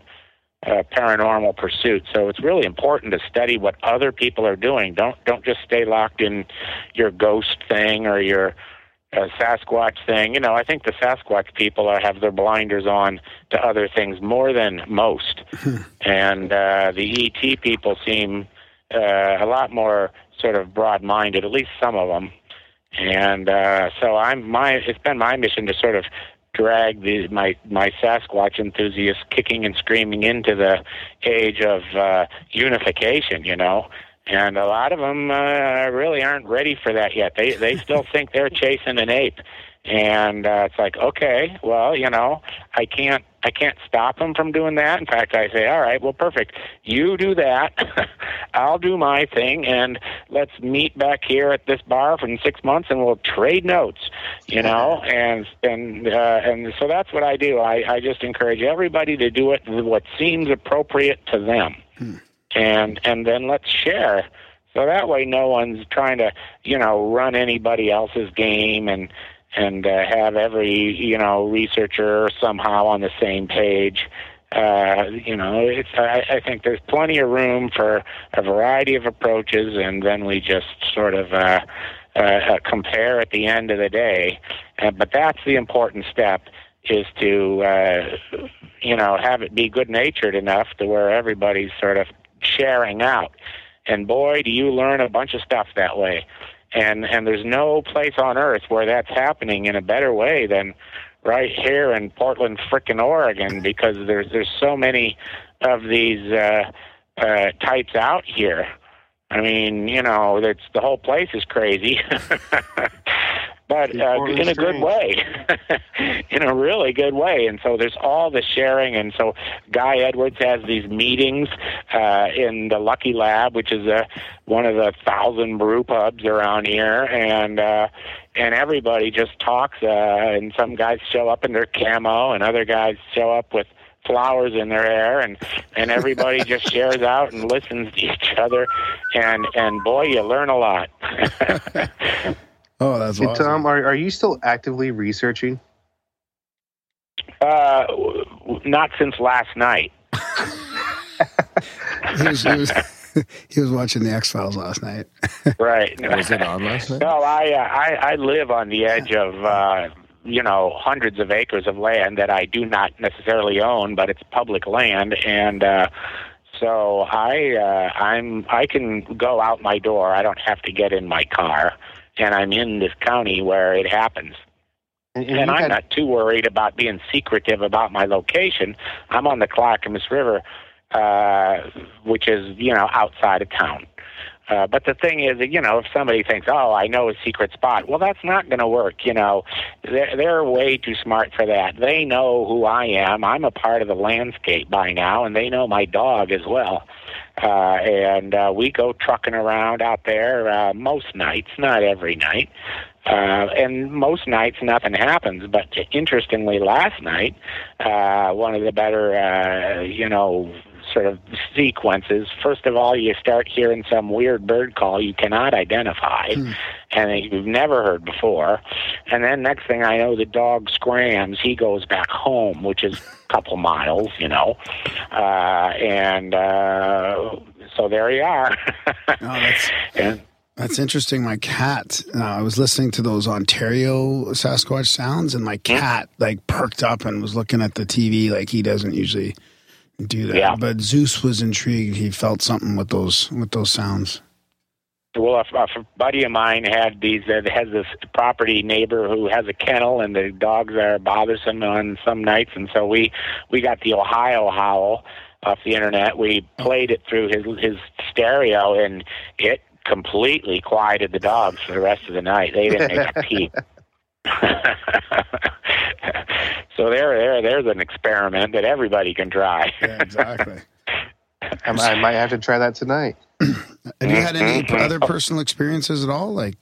uh, paranormal pursuits. So it's really important to study what other people are doing. Don't don't just stay locked in your ghost thing or your uh, Sasquatch thing. You know, I think the Sasquatch people are, have their blinders on to other things more than most, [laughs] and uh, the ET people seem uh, a lot more sort of broad-minded. At least some of them. And uh, so I'm my. It's been my mission to sort of drag the, my my Sasquatch enthusiasts kicking and screaming into the age of uh, unification. You know, and a lot of them uh, really aren't ready for that yet. They they still think they're chasing an ape, and uh, it's like, okay, well, you know, I can't I can't stop them from doing that. In fact, I say, all right, well, perfect. You do that, [laughs] I'll do my thing, and let's meet back here at this bar for six months, and we'll trade notes, you know. And and uh, and so that's what I do. I I just encourage everybody to do it what seems appropriate to them and and then let's share so that way no one's trying to you know run anybody else's game and and uh, have every you know researcher somehow on the same page uh, you know it's I, I think there's plenty of room for a variety of approaches and then we just sort of uh, uh, uh, compare at the end of the day uh, but that's the important step is to uh, you know have it be good natured enough to where everybody's sort of sharing out. And boy, do you learn a bunch of stuff that way. And and there's no place on earth where that's happening in a better way than right here in Portland, frickin' Oregon, because there's there's so many of these uh, uh, types out here. I mean, you know, that's the whole place is crazy. [laughs] but uh, in a good way, [laughs] in a really good way. And so there's all the sharing. And so Guy Edwards has these meetings uh, in the Lucky Lab, which is a, one of the thousand brew pubs around here, and uh, and everybody just talks. Uh, and some guys show up in their camo, and other guys show up with flowers in their hair and and everybody [laughs] just shares out and listens to each other and and boy you learn a lot [laughs] Oh, that's Hey, awesome. Thom, are, are you still actively researching? uh w- w- not since last night [laughs] [laughs] he, was, he, was, [laughs] he was watching the X Files last night. right Was it on last night? No, I, uh, I I live on the edge of uh, you know hundreds of acres of land that I do not necessarily own, but it's public land, and uh, so I uh, I'm I can go out my door. I don't have to get in my car, and I'm in this county where it happens. And, And you've I'm had- not too worried about being secretive about my location. I'm on the Clackamas River, uh, which is, you know, outside of town. Uh, but the thing is, you know, if somebody thinks, "Oh, I know a secret spot," well, that's not going to work. You know, they're, they're way too smart for that. They know who I am. I'm a part of the landscape by now, and they know my dog as well. Uh, and uh, we go trucking around out there uh, most nights, not every night. Uh, and most nights nothing happens, but interestingly, last night, uh, one of the better, uh, you know, sort of sequences. First of all, you start hearing some weird bird call you cannot identify and you've never heard before. And then next thing I know, the dog scrams. He goes back home, which is a couple miles, you know. Uh, and uh, so there you are. Oh, that's [laughs] and that's interesting. My cat. Uh, I was listening to those Ontario Sasquatch sounds, and my cat like perked up and was looking at the TV like he doesn't usually do that. Yeah. But Zeus was intrigued. He felt something with those with those sounds. Well, a, a buddy of mine had these. Uh, has this property neighbor who has a kennel, and the dogs are bothersome on some nights, and so we we got the Ohio howl off the internet. We played it through his his stereo, and it completely quieted the dogs for the rest of the night. They didn't make a peep. [laughs] so there, there, there's an experiment that everybody can try. Yeah, exactly. [laughs] I, I might have to try that tonight. [clears throat] Have you had any Mhm. other personal experiences at all? Like,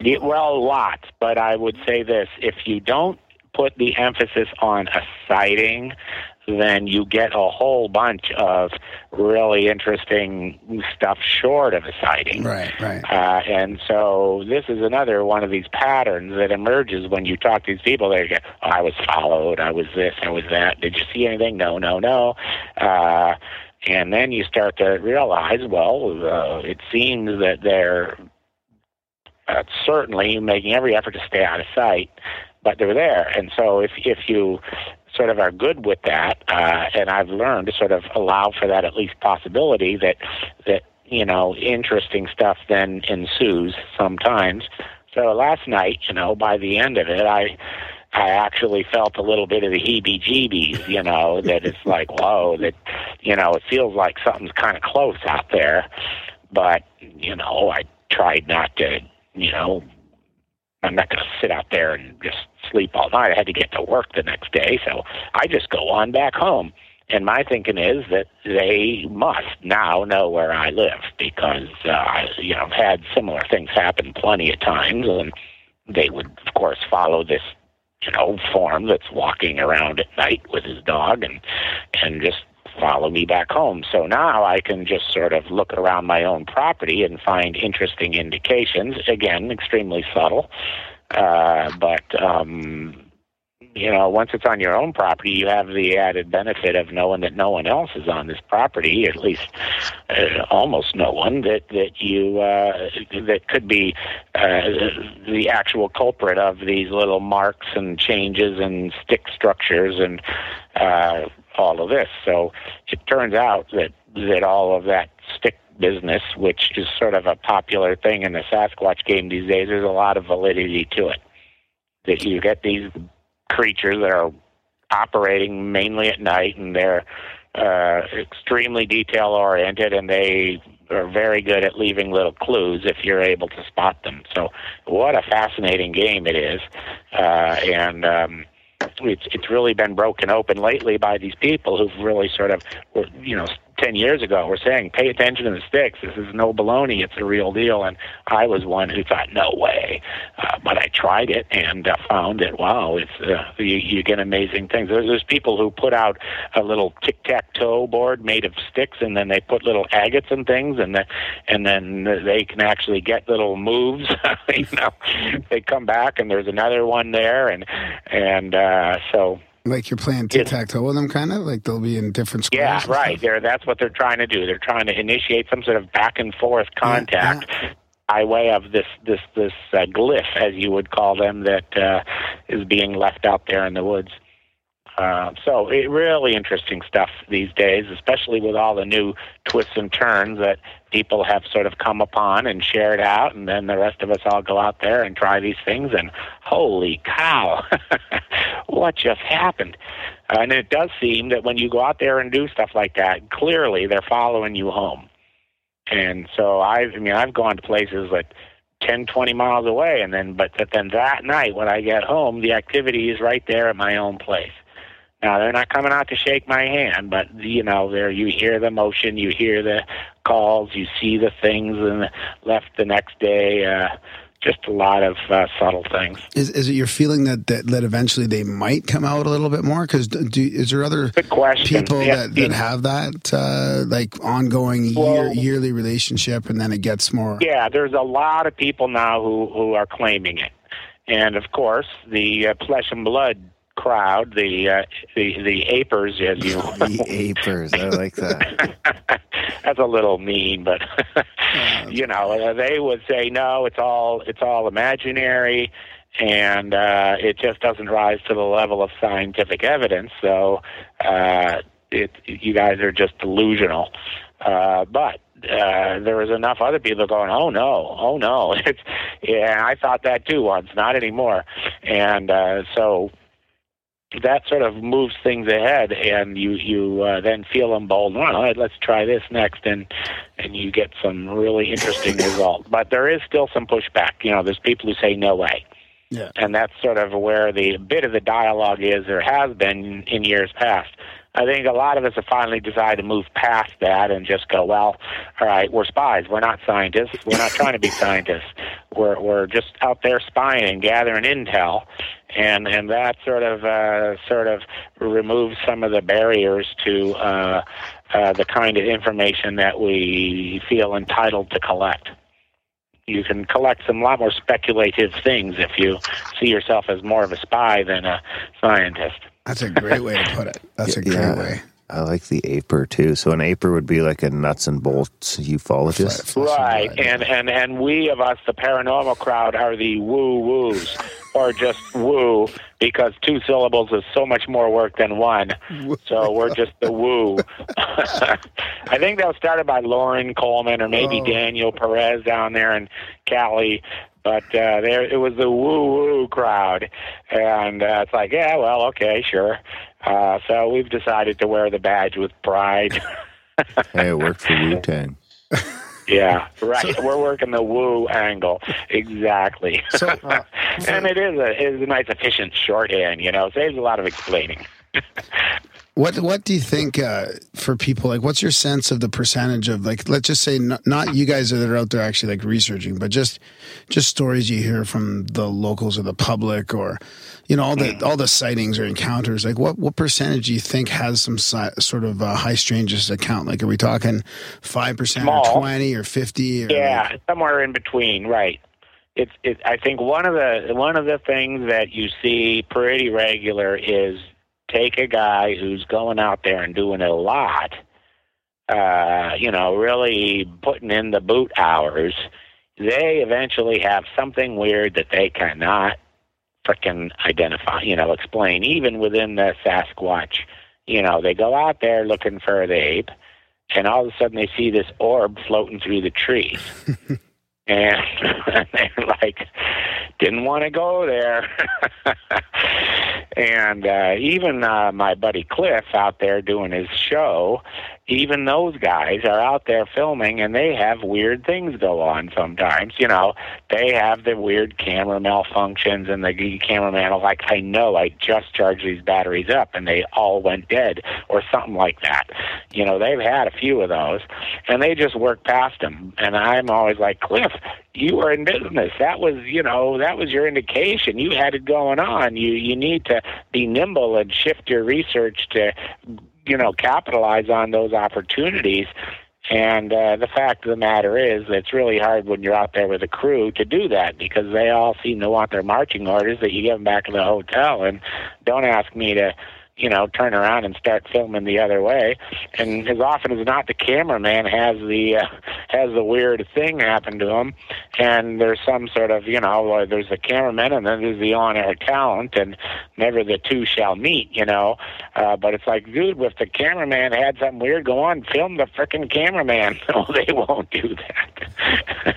Yeah, well, lots, but I would say this: if you don't put the emphasis on a sighting, then you get a whole bunch of really interesting stuff short of a sighting. right, right. Uh, and so this is another one of these patterns that emerges when you talk to these people. They go, oh, "I was followed. I was this. I was that. Did you see anything? No, no, no." Uh, and then you start to realize, well, uh, it seems that they're uh, certainly making every effort to stay out of sight, but they're there. And so if if you sort of are good with that, uh, and I've learned to sort of allow for that at least possibility that that you know interesting stuff then ensues sometimes. So last night, you know, by the end of it, I. I actually felt a little bit of the heebie-jeebies, you know, [laughs] that it's like, whoa, that, you know, it feels like something's kind of close out there. But, you know, I tried not to, you know, I'm not going to sit out there and just sleep all night. I had to get to work the next day, so I just go on back home. And my thinking is that they must now know where I live because uh, I, you know, I've had similar things happen plenty of times, and they would, of course, follow this, you know, form that's walking around at night with his dog, and and just follow me back home. So now I can just sort of look around my own property and find interesting indications. Again, extremely subtle. Uh, but, um, you know, once it's on your own property, you have the added benefit of knowing that no one else is on this property, at least uh, almost no one, that, that you, uh, that could be uh, the actual culprit of these little marks and changes and stick structures and, uh, all of this. So it turns out that that all of that stick business, which is sort of a popular thing in the Sasquatch game these days, there's a lot of validity to it. That you get these creatures that are operating mainly at night, and they're uh, extremely detail oriented, and they are very good at leaving little clues if you're able to spot them. So, what a fascinating game it is, uh, and. Um, it's it's really been broken open lately by these people who've really sort of you know ten years ago we were saying pay attention to the sticks. This is no baloney. It's a real deal. And I was one who thought no way. Uh, but I tried it and uh, found that wow it's uh, you, you get amazing things. There's, there's people who put out a little tic tac toe board made of sticks and then they put little agates and things and then and then they can actually get little moves [laughs] you know. They come back and there's another one there and and uh, so Like you're playing tic tac toe with them, kind of like they'll be in different squares. yeah, right. There, that's what they're trying to do. They're trying to initiate some sort of back and forth contact by way of this this this uh, glyph, as you would call them, that uh, is being left out there in the woods. Uh, so it, really interesting stuff these days, especially with all the new twists and turns that people have sort of come upon and shared out, and then the rest of us all go out there and try these things, and holy cow, [laughs] what just happened? And it does seem that when you go out there and do stuff like that, clearly they're following you home. And so I've, I mean, I've gone to places like 10, 20 miles away, and then, but then that night when I get home, the activity is right there at my own place. Now they're not coming out to shake my hand, but you know, there you hear the motion, you hear the calls, you see the things, and left the next day. Uh, just a lot of uh, subtle things. Is, is it your feeling that, that that eventually they might come out a little bit more? Because do, is there other people Yeah, that, that have that uh, like ongoing year, Well- yearly relationship, and then it gets more? Yeah, there's a lot of people now who who are claiming it, and of course the uh, flesh and blood crowd, the uh, the the apers, as you [laughs] The apers. I like that. [laughs] That's a little mean, but [laughs] you know, uh, they would say no, it's all it's all imaginary, and uh, it just doesn't rise to the level of scientific evidence. So, uh, it you guys are just delusional. Uh, but uh, there was enough other people going, oh no, oh no. It's yeah, I thought that too once, not anymore, and uh, so that sort of moves things ahead, and you you uh, then feel emboldened. Well, all right, let's try this next, and and you get some really interesting [laughs] results. But there is still some pushback. You know, there's people who say no way, Yeah. and that's sort of where the bit of the dialogue is. or has been in years past. I think a lot of us have finally decided to move past that and just go, well, all right, we're spies. We're not scientists. We're not trying to be [laughs] scientists. We're we're just out there spying and gathering intel, and and that sort of uh, sort of removes some of the barriers to uh, uh, the kind of information that we feel entitled to collect. You can collect some lot more speculative things if you see yourself as more of a spy than a scientist. That's a great way to put it. That's a great Yeah. way. I like the aper too. So an aper would be like a nuts and bolts ufologist. Flesh Right, and and and we of us, the paranormal crowd, are the woo woos, or just woo, because two syllables is so much more work than one. [laughs] So we're just the woo. [laughs] I think that was started by Loren Coleman or maybe Oh. Daniel Perez down there in Cali. But uh, there, it was the woo woo crowd, and uh, it's like, yeah, well, okay, sure. Uh, so we've decided to wear the badge with pride. [laughs] Hey, it worked for Wu Tang. [laughs] Yeah, right. We're working the woo angle exactly, So, [laughs] and it is a it is a nice efficient shorthand. You know, saves a lot of explaining. What what do you think uh, for people? Like, what's your sense of the percentage of like, let's just say not, not you guys that are out there actually like researching, but just just stories you hear from the locals or the public, or you know all the all the sightings or encounters. Like, what what percentage do you think has some si- sort of uh, high strangeness account? Like, are we talking five percent or twenty or fifty? Or Yeah, somewhere in between, right? It's it. I think one of the one of the things that you see pretty regular is take a guy who's going out there and doing a lot. Uh, you know, really putting in the boot hours. They eventually have something weird that they cannot frickin' identify. You know, explain even within the Sasquatch. You know, they go out there looking for the ape, and all of a sudden they see this orb floating through the trees. [laughs] and [laughs] they're like, didn't want to go there. [laughs] and uh, even uh, my buddy Cliff out there doing his show, even those guys are out there filming and they have weird things go on sometimes. You know, they have the weird camera malfunctions and the cameraman is like, I know I just charged these batteries up and they all went dead or something like that. You know, they've had a few of those and they just work past them. And I'm always like, Cliff, you were in business. That was, you know, that was your indication. You had it going on. You you need to be nimble and shift your research to, you know, capitalize on those opportunities. And uh, the fact of the matter is, it's really hard when you're out there with a crew to do that because they all seem to want their marching orders that you give them back to the hotel. And don't ask me to, you know, turn around and start filming the other way. And as often as not, the cameraman has the uh, has the weird thing happen to him, and there's some sort of, you know, there's the cameraman and then there's the on-air talent, and never the two shall meet, you know. Uh, but it's like, dude, if the cameraman had something weird go on, film the frickin' cameraman. [laughs] No, they won't do that.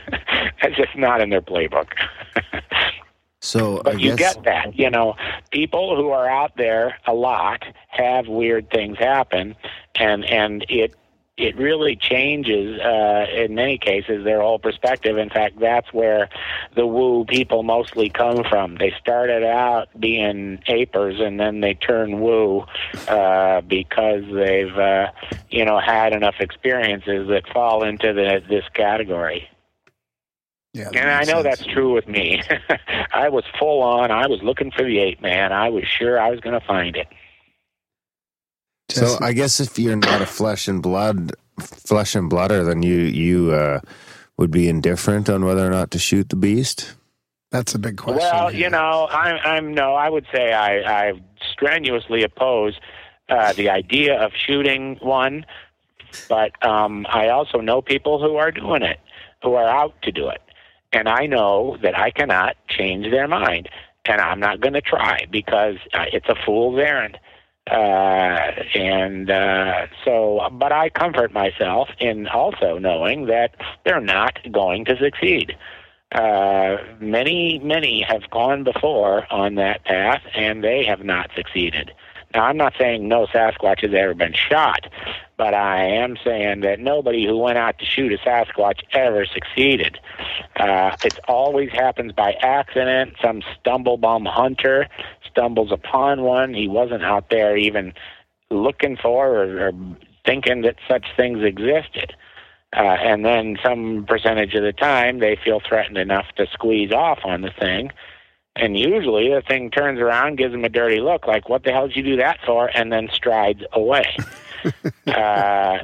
[laughs] That's just not in their playbook. [laughs] So I But you guess get that, you know, people who are out there a lot have weird things happen, and and it it really changes uh, in many cases their whole perspective. In fact, that's where the woo people mostly come from. They started out being apers and then they turn woo uh, because they've uh, you know had enough experiences that fall into the, this category. Yeah, And I know sense. that's true with me. [laughs] I was full on. I was looking for the ape man. I was sure I was going to find it. So I guess if you're not a flesh and blood flesh and blooder, then you you uh, would be indifferent on whether or not to shoot the beast. that's a big question. Well, here. you know, I'm, I'm no. I would say I, I strenuously oppose uh, the idea of shooting one, but um, I also know people who are doing it, who are out to do it, and I know that I cannot change their mind, and I'm not going to try because uh, it's a fool's errand. Uh, and uh, so, but I comfort myself in also knowing that they're not going to succeed. Uh, many, many have gone before on that path, and they have not succeeded. Now, I'm not saying no Sasquatch has ever been shot, but I am saying that nobody who went out to shoot a Sasquatch ever succeeded. Uh, it always happens by accident. Some stumblebum hunter stumbles upon one. He wasn't out there even looking for or, or thinking that such things existed. Uh, and then some percentage of the time they feel threatened enough to squeeze off on the thing. And usually the thing turns around, gives them a dirty look, like, what the hell did you do that for? And then strides away. [laughs] [laughs] uh,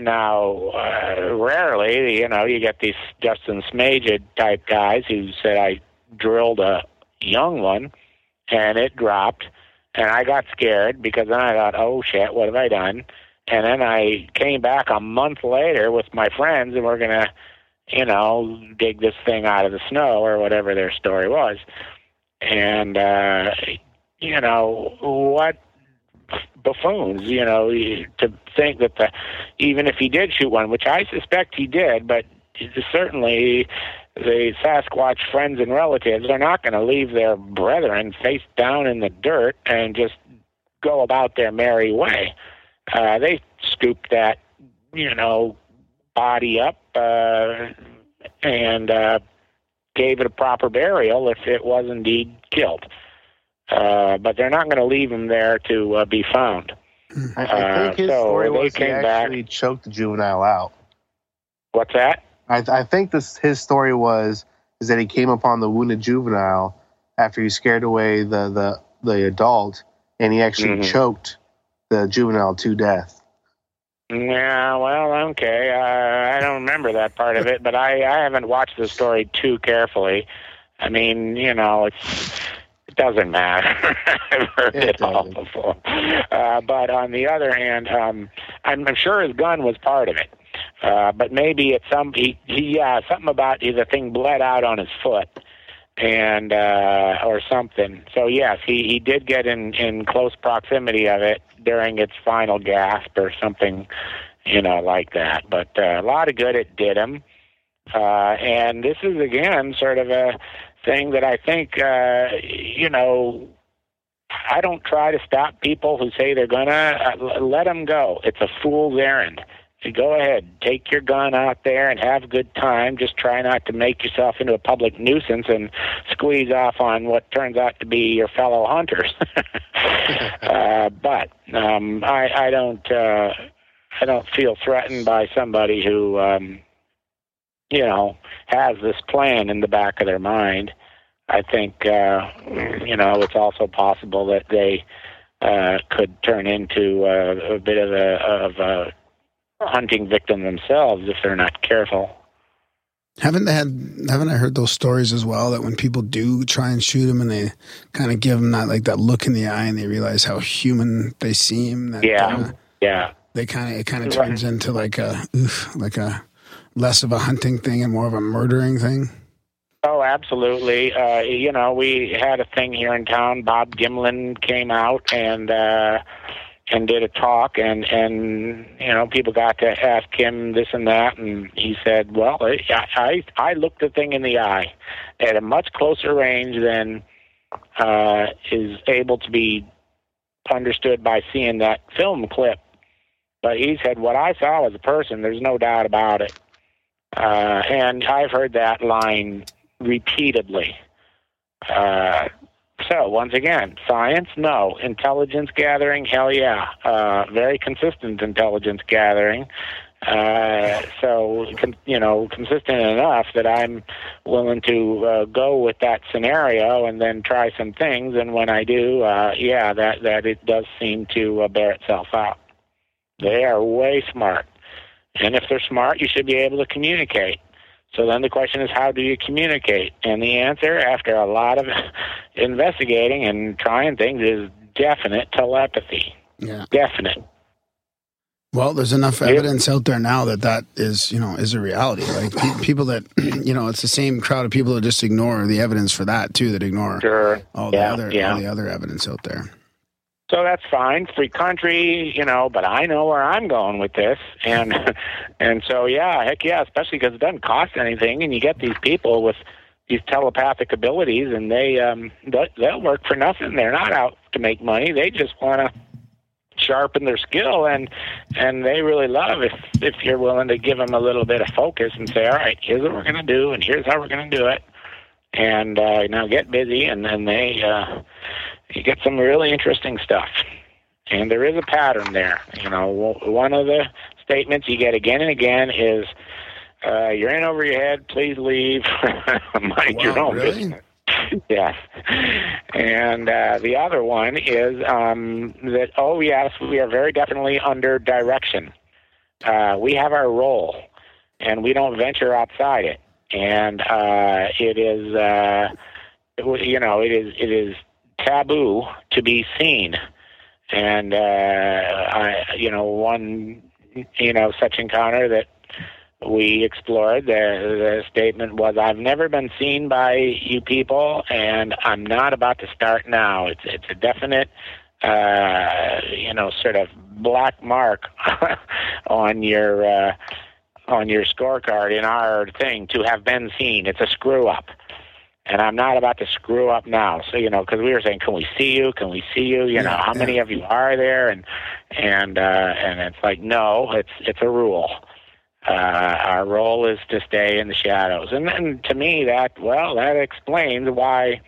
now, uh, rarely, you know, you get these Justin Smeja type guys who said, I drilled a young one and it dropped. And I got scared because then I thought, oh shit, what have I done? And then I came back a month later with my friends and we're going to, you know, dig this thing out of the snow or whatever their story was. And, uh, you know, what buffoons, you know, to think that the, even if he did shoot one, which I suspect he did, but certainly the Sasquatch friends and relatives are not going to leave their brethren face down in the dirt and just go about their merry way. Uh, they scooped that, you know, body up uh, and uh, gave it a proper burial if it was indeed killed. Uh, but they're not going to leave him there to uh, be found. I, I Uh, think his so story was he came back- actually choked the juvenile out. What's that? I, I think this his story was is that he came upon the wounded juvenile after he scared away the the, the adult, and he actually Mhm. choked the juvenile to death. Yeah, well, okay. Uh, I don't remember that part of it, but I, I haven't watched the story too carefully. I mean, you know, it's it doesn't matter. [laughs] I've heard It it, all before. Uh, but on the other hand, um, I'm, I'm sure his gun was part of it. Uh, but maybe it's some he, he yeah something about the thing bled out on his foot and uh, or something. So yes, he, he did get in in close proximity of it during its final gasp or something, you know, like that. But uh, a lot of good it did him. Uh, and this is again sort of a thing that I think uh, you know. I don't try to stop people who say they're gonna uh, let them go. It's a fool's errand. So go ahead, take your gun out there and have a good time. Just try not to make yourself into a public nuisance and squeeze off on what turns out to be your fellow hunters. [laughs] uh, but um, I, I don't, uh, I don't feel threatened by somebody who, um, you know, has this plan in the back of their mind. I think, uh, you know, it's also possible that they uh, could turn into uh, a bit of a of a hunting victim themselves if they're not careful. Haven't they had? Haven't I heard those stories as well? That when people do try and shoot them, and they kind of give them that like that look in the eye, and they realize how human they seem. That, Yeah. uh, Yeah. they kind of it kind of Right. turns into like a oof, like a less of a hunting thing and more of a murdering thing. Oh, absolutely. Uh, you know, we had a thing here in town. Bob Gimlin came out and uh, and did a talk, and and you know, people got to ask him this and that, and he said, "Well, I I, I looked the thing in the eye at a much closer range than uh, is able to be understood by seeing that film clip." But he said, what I saw was a person. There's no doubt about it. Uh, and I've heard that line repeatedly. Uh, so once again, science, no. Intelligence gathering, hell yeah. Uh, very consistent intelligence gathering. Uh, so con- you know, consistent enough that I'm willing to uh, go with that scenario and then try some things. And when I do, uh, yeah, that that it does seem to uh, bear itself out. They are way smart, and if they're smart, you should be able to communicate. So then the question is, how do you communicate? And the answer, after a lot of [laughs] investigating and trying things, is definite telepathy. Yeah. Definite. Well, there's enough evidence out there now that that is, you know, is a reality. Like pe- people that, [clears throat] you know, it's the same crowd of people that just ignore the evidence for that too, that ignore Sure. all the Yeah, other yeah. all the other evidence out there. So that's fine, free country, you know. But I know where I'm going with this, and [laughs] and so yeah, heck yeah, especially because it doesn't cost anything, and you get these people with these telepathic abilities, and they um they- they'll work for nothing. They're not out to make money. They just want to sharpen their skill, and and they really love if if you're willing to give them a little bit of focus and say, all right, here's what we're going to do, and here's how we're going to do it, and uh, now get busy, and then they. uh you get some really interesting stuff. And there is a pattern there. You know, one of the statements you get again and again is, uh, "You're in over your head. Please leave. [laughs] Mind your own really? business." yes. And uh, the other one is um, that, oh, yes, we are very definitely under direction. Uh, we have our role, and we don't venture outside it. And uh, it is, uh, it, you know, it is it is taboo to be seen. And uh, I, you know, one, you know, such encounter that we explored. The, the statement was, "I've never been seen by you people, and I'm not about to start now." It's it's a definite, uh, you know, sort of black mark [laughs] on your uh, on your scorecard in our thing to have been seen. It's a screw up. And I'm not about to screw up now. So you know, because we were saying, "Can we see you? Can we see you?" You know, Yeah, how many of you are there? And and uh, and it's like, no, it's it's a rule uh, our role is to stay in the shadows. And then to me, that, well, that explains why,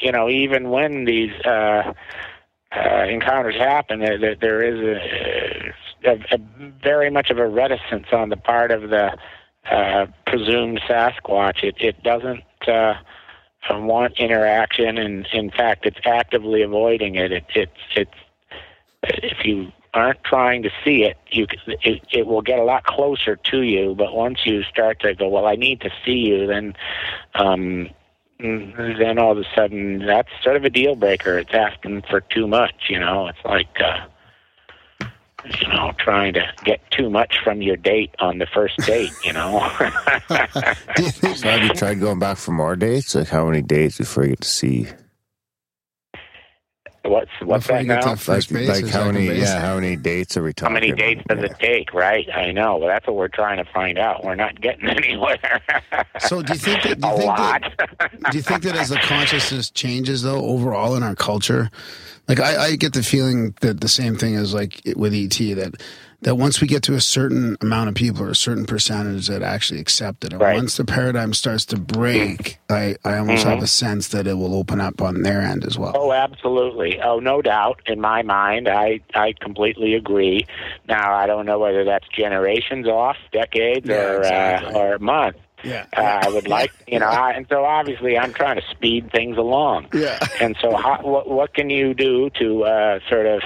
you know, even when these uh, uh, encounters happen, that there is a, a, a very much of a reticence on the part of the uh, presumed Sasquatch. It, it doesn't uh, want interaction, and in fact, it's actively avoiding it. it it's it's if you aren't trying to see it, you it, it will get a lot closer to you. But once you start to go, well, I need to see you, then um, then all of a sudden that's sort of a deal breaker. It's asking for too much. You know, it's like. Uh, you know, trying to get too much from your date on the first date, you know. [laughs] [laughs] [laughs] Do you think, So have you tried going back for more dates? Like how many dates before you get to see? What's what's before that now? to first like, like how many? Yeah, how many dates are we talking? How many dates does it take, right? I know. Well, that's what we're trying to find out. We're not getting [laughs] anywhere. So do you think that- do you a think lot? do you think that as the consciousness changes though overall in our culture like I, I get the feeling that the same thing is like with et that that once we get to a certain amount of people or a certain percentage that actually accept it and Right. once the paradigm starts to break i i almost have a sense that it will open up on their end as well Oh, absolutely. Oh, no doubt. In my mind, I I completely agree. Now, I don't know whether that's generations off, decades, Yeah, or exactly. uh, or months. yeah Uh, I would like, you know, I, and so obviously I'm trying to speed things along. yeah And so, how, what what can you do to uh, sort of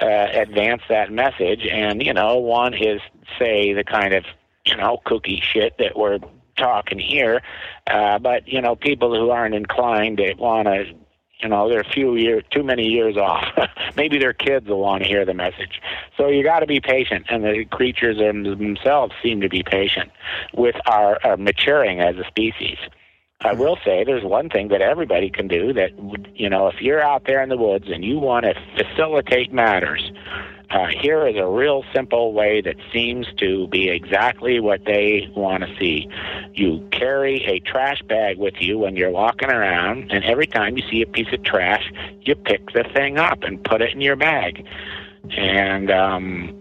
uh, advance that message? And you know, one is say the kind of you know cookie shit that we're talking here, uh, but you know, people who aren't inclined to want to. You know, they're a few years, too many years off. [laughs] Maybe their kids will want to hear the message. So you got to be patient, and the creatures themselves seem to be patient with our, our maturing as a species. I will say there's one thing that everybody can do that, you know, if you're out there in the woods and you want to facilitate matters, uh, here is a real simple way that seems to be exactly what they want to see. You carry a trash bag with you when you're walking around, and every time you see a piece of trash, you pick the thing up and put it in your bag. And um,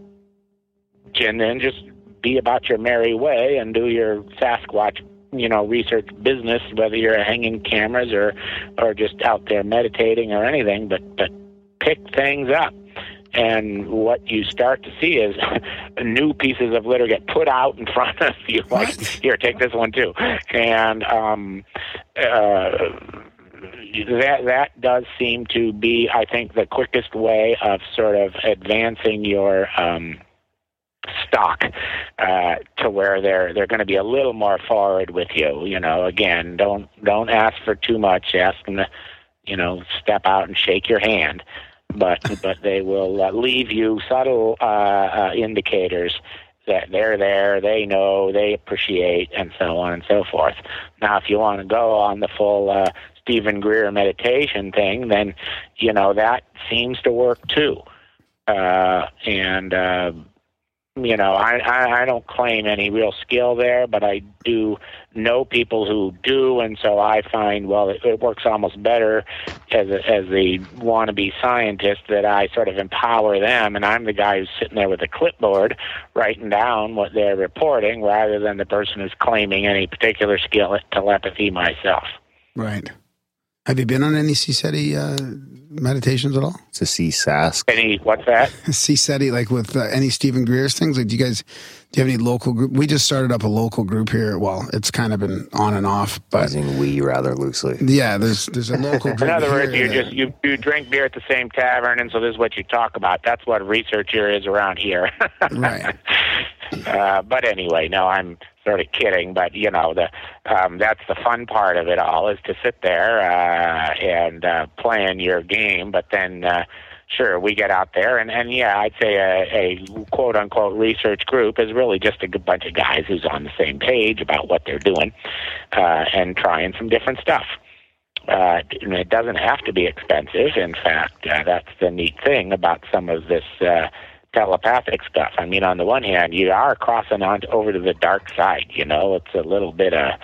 and then just be about your merry way and do your Sasquatch, you know, research business, whether you're hanging cameras or or just out there meditating or anything. But but pick things up. And what you start to see is [laughs] new pieces of litter get put out in [laughs] front of you. Like, here, take this one too. And um, uh, that that does seem to be, I think, the quickest way of sort of advancing your um, stock uh, to where they're they're going to be a little more forward with you. You know, again, don't don't ask for too much. Ask them to, you know, step out and shake your hand. But [laughs] but they will uh, leave you subtle uh, uh, indicators that they're there, they know, they appreciate, and so on and so forth. Now, if you want to go on the full uh, Steven Greer meditation thing, then you know that seems to work too. Uh, and uh, you know, I, I I don't claim any real skill there, but I do know people who do, and so I find well, it, it works almost better as a, as the wannabe scientist that I sort of empower them, and I'm the guy who's sitting there with a clipboard writing down what they're reporting, rather than the person who's claiming any particular skill at telepathy myself. Right. Have you been on any CSETI uh, meditations at all? It's a sea sask. Any what's that? [laughs] CSETI, like with uh, any Steven Greer's things? Like, do you guys, do you have any local group? We just started up a local group here. Well, it's kind of been on and off, but Using we rather loosely. yeah, there's there's a local group. [laughs] In other words, you just you, you drink beer at the same tavern, and so this is what you talk about. That's what research here is around here. [laughs] Right. Uh, but anyway, no, I'm sort of kidding. But you know, the um, that's the fun part of it all is to sit there uh, and uh, playing your game. But then, uh, sure, we get out there, and and yeah, I'd say a, a quote unquote research group is really just a bunch of guys who's on the same page about what they're doing uh, and trying some different stuff. Uh, and it doesn't have to be expensive. In fact, uh, that's the neat thing about some of this uh, telepathic stuff. I mean, on the one hand, you are crossing on over to the dark side. You know, it's a little bit of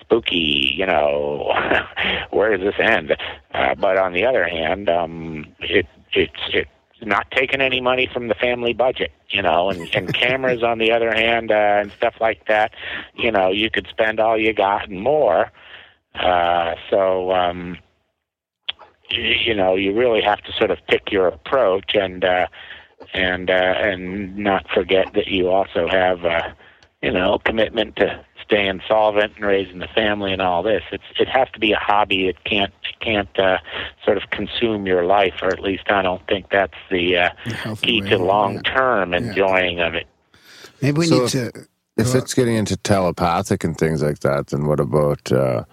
spooky. You know, [laughs] where does this end? Uh, but on the other hand, um, it it's it's not taking any money from the family budget, you know, and, and [laughs] cameras on the other hand, uh, and stuff like that, you know, you could spend all you got and more. Uh, so, um, you, you know, you really have to sort of pick your approach and, uh, and, uh, and not forget that you also have, uh, you know, commitment to staying solvent and raising the family and all this. It's, it has to be a hobby. It can't, it can't, uh, sort of consume your life, or at least I don't think that's the, uh, healthy key to long term enjoying of it. Maybe we So need if- to. If it's getting into telepathic and things like that, then what about uh,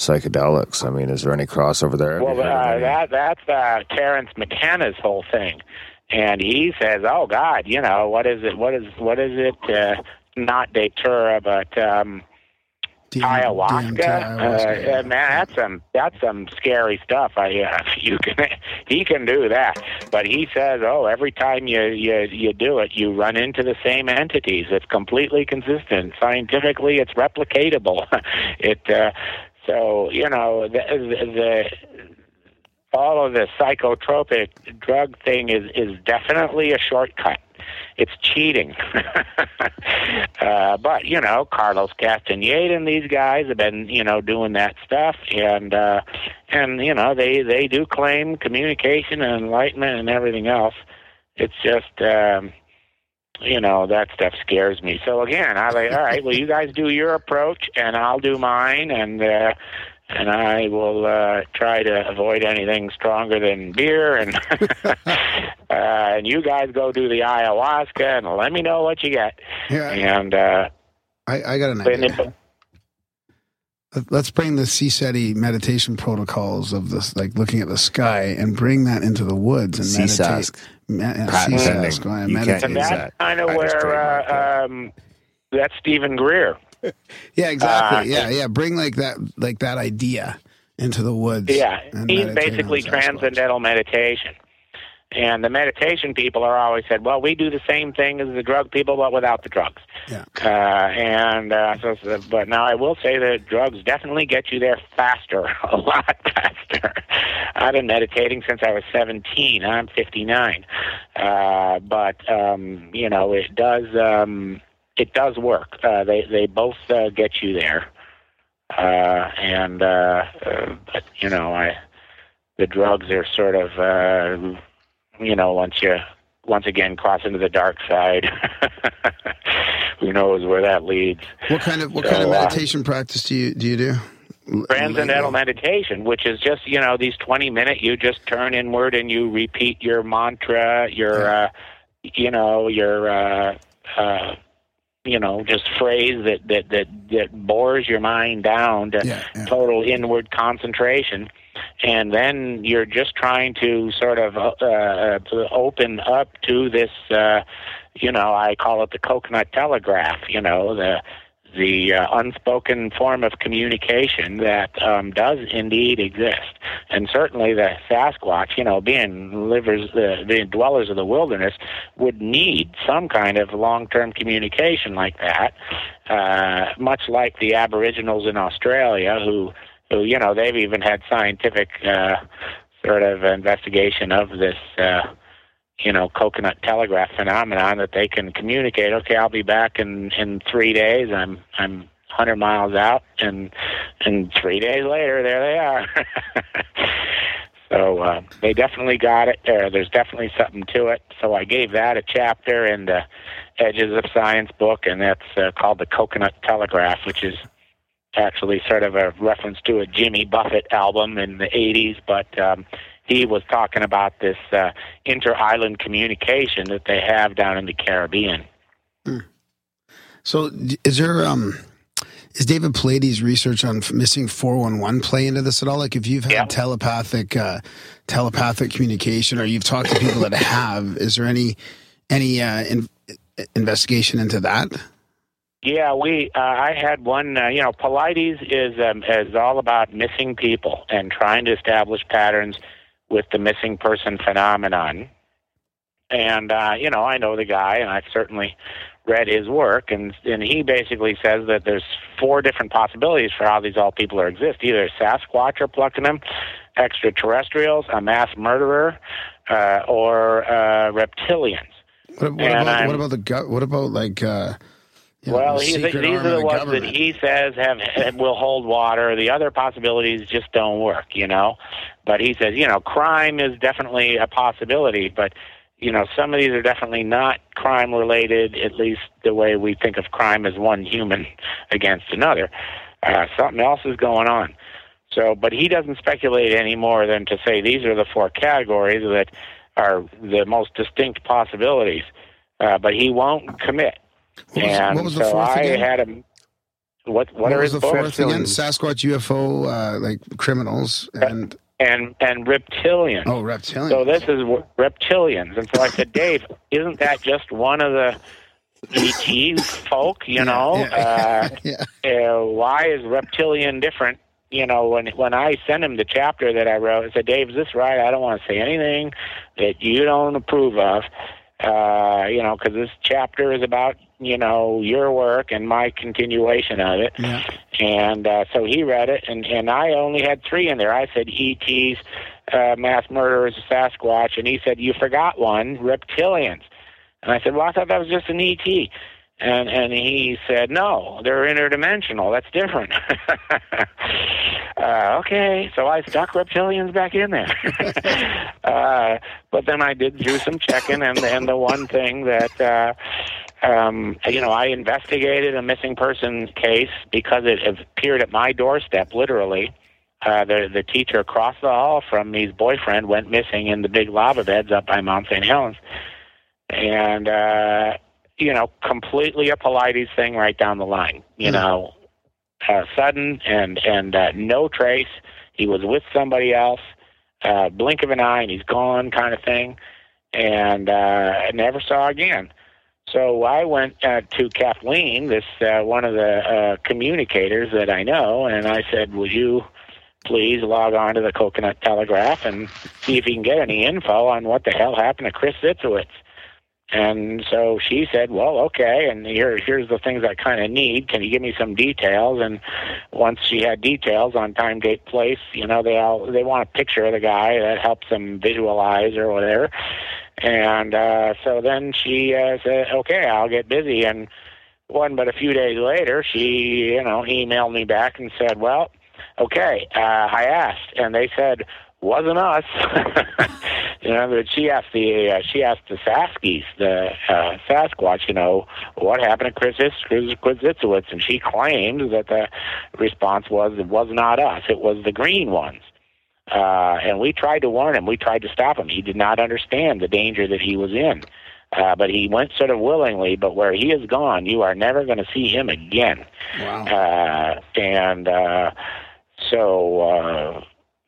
psychedelics? I mean, is there any crossover there? Well, you heard of uh, that that's uh, Terence McKenna's whole thing, and he says, "Oh God, you know what is it? What is what is it? Uh, not Datura, but um, DM ayahuasca. Ayahuasca, uh, uh, man, that's some that's some scary stuff. I uh, [laughs] you can he can do that, but he says, oh, every time you you you do it, you run into the same entities. It's completely consistent. Scientifically, it's replicatable. [laughs] it uh, so you know the, the all of the psychotropic drug thing is is definitely a shortcut. It's cheating. [laughs] uh, but, you know, Carlos Castaneda and these guys have been, you know, doing that stuff and uh and you know, they they do claim communication and enlightenment and everything else. It's just um you know, that stuff scares me. So again, I like, all right, well you guys do your approach and I'll do mine and uh and I will uh, try to avoid anything stronger than beer. And [laughs] uh, and you guys go do the ayahuasca and let me know what you get. Yeah, And uh, I, I got an idea. if, Let- Let's bring the CSETI meditation protocols of this, like looking at the sky, and bring that into the woods and meditate. CSASC. Me- Patent CSASC, pending. go ahead, You can't meditate. and use that's kind of I just where trademarked that. uh, um, that's Steven Greer. [laughs] Yeah, exactly. Uh, yeah, yeah. Bring like that, like that idea into the woods. Yeah, he's basically transcendental meditation. And the meditation people are always said, well, we do the same thing as the drug people, but without the drugs. Yeah. Uh, and uh, so, so- but now I will say that drugs definitely get you there faster, [laughs] a lot faster. I've been meditating since I was 17. I'm 59, uh, but um, you know it does um, it does work. Uh, they they both uh, get you there, uh, and uh, uh, but you know I the drugs are sort of uh, you know once you once again cross into the dark side. [laughs] Who knows where that leads? What kind of what kind of So, uh, meditation practice do you do you do? transcendental meditation, which is just you know these twenty minute. You just turn inward and you repeat your mantra, your uh, you know your uh, uh, you know just phrase that that that that bores your mind down to Yeah, yeah. total inward concentration. And then you're just trying to sort of uh, uh, to open up to this, uh, you know, I call it the coconut telegraph. You know, the the uh, unspoken form of communication that um, does indeed exist. And certainly the Sasquatch, you know, being livers, uh, being dwellers of the wilderness, would need some kind of long-term communication like that. Uh, much like the Aboriginals in Australia, who, who you know, they've even had scientific uh, sort of investigation of this. Uh, you know, coconut telegraph phenomenon that they can communicate. Okay, I'll be back in in three days. I'm I'm 100 miles out, and and three days later, there they are. [laughs] so uh, they definitely got it. There, there's definitely something to it. So I gave that a chapter in the Edges of Science book, and that's uh, called the Coconut Telegraph, which is actually sort of a reference to a Jimmy Buffett album in the 80s, but um, he was talking about this uh, inter-island communication that they have down in the Caribbean. So is there um is David Paulides's research on missing 411 play into this at all? Like if you've had Yeah. telepathic uh telepathic communication or you've talked to people that have, is there any any uh in, investigation into that? Yeah, we. Uh, I had one. Uh, you know, Paulides is um, is all about missing people and trying to establish patterns with the missing person phenomenon. And uh, you know, I know the guy, and I've certainly read his work, and and he basically says that there's four different possibilities for how these all people are exist. Either Sasquatch are plucking them, extraterrestrials, a mass murderer, uh, or uh, reptilians. What, what about what about the gut? What about like uh you know, Well, the he's, these are of the ones government? that he says have, have will hold water. The other possibilities just don't work, you know. But he says, you know, crime is definitely a possibility, but you know, some of these are definitely not crime related. At least the way we think of crime as one human [laughs] against another. Uh, something else is going on. So, but he doesn't speculate any more than to say these are the four categories that are the most distinct possibilities. Uh, but he won't commit. What was, and what was the so fourth I again? had him. What what, what was the fourth again? Sasquatch, UFO, uh, like criminals, and And and reptilians. oh, reptilians. So this is w- reptilians, and so I said, [laughs] Dave, isn't that just one of the ET folk? You Yeah, know, yeah, [laughs] yeah. uh, uh, why is reptilian different? You know, when when I sent him the chapter that I wrote, I said, Dave, is this right? I don't want to say anything that you don't approve of. Uh, you know, because this chapter is about you know your work and my continuation of it. Yeah. And uh, so he read it, and, and I only had three in there. I said ETs, uh, mass murderers, Sasquatch, and he said, You forgot one, reptilians. And I said, Well, I thought that was just an ET. And and he said, No, they're interdimensional. That's different. [laughs] uh, okay, so I stuck reptilians back in there. [laughs] uh, but then I did do some checking, and and the one thing that uh, um, you know, I investigated a missing person case because it appeared at my doorstep, literally. Uh, the the teacher across the hall from me's boyfriend went missing in the big lava beds up by Mount St. Helens, and uh, you know, completely a Paulides thing right down the line. You Hmm. know, uh, sudden and and uh, no trace. He was with somebody else. Uh, blink of an eye and he's gone, kind of thing, and uh, I never saw again. So I went uh, to Kathleen, this uh, one of the uh, communicators that I know, and I said, "Will you please log on to the Coconut Telegraph and see if you can get any info on what the hell happened to Chris Zitzowitz. And so she said, "Well, okay, and here here's the things I kind of need. Can you give me some details?" And once she had details on time, date, place, you know, they all they want a picture of the guy that helps them visualize or whatever. And uh, so then she uh, said, "Okay, I'll get busy." And one, but a few days later, she you know emailed me back and said, "Well, okay, uh, I asked, and they said." Wasn't us, [laughs] you know. But she asked the uh, she asked the Saskies, the uh, Sasquatch, you know, what happened to Chris, Chris Zitzowitz, and she claimed that the response was it was not us, it was the green ones. Uh, and we tried to warn him, we tried to stop him. He did not understand the danger that he was in. Uh, but he went sort of willingly, but where he is gone, you are never going to see him again. Wow. Uh, and uh, so, uh,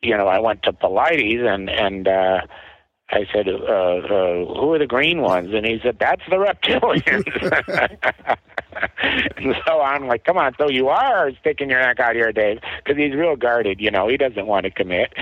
you know, I went to Paulides and, and, uh, I said, uh, uh, who are the green ones? And he said, that's the reptilians. [laughs] and so I'm like, come on, so you are sticking your neck out here, Dave, because he's real guarded, you know, he doesn't want to commit.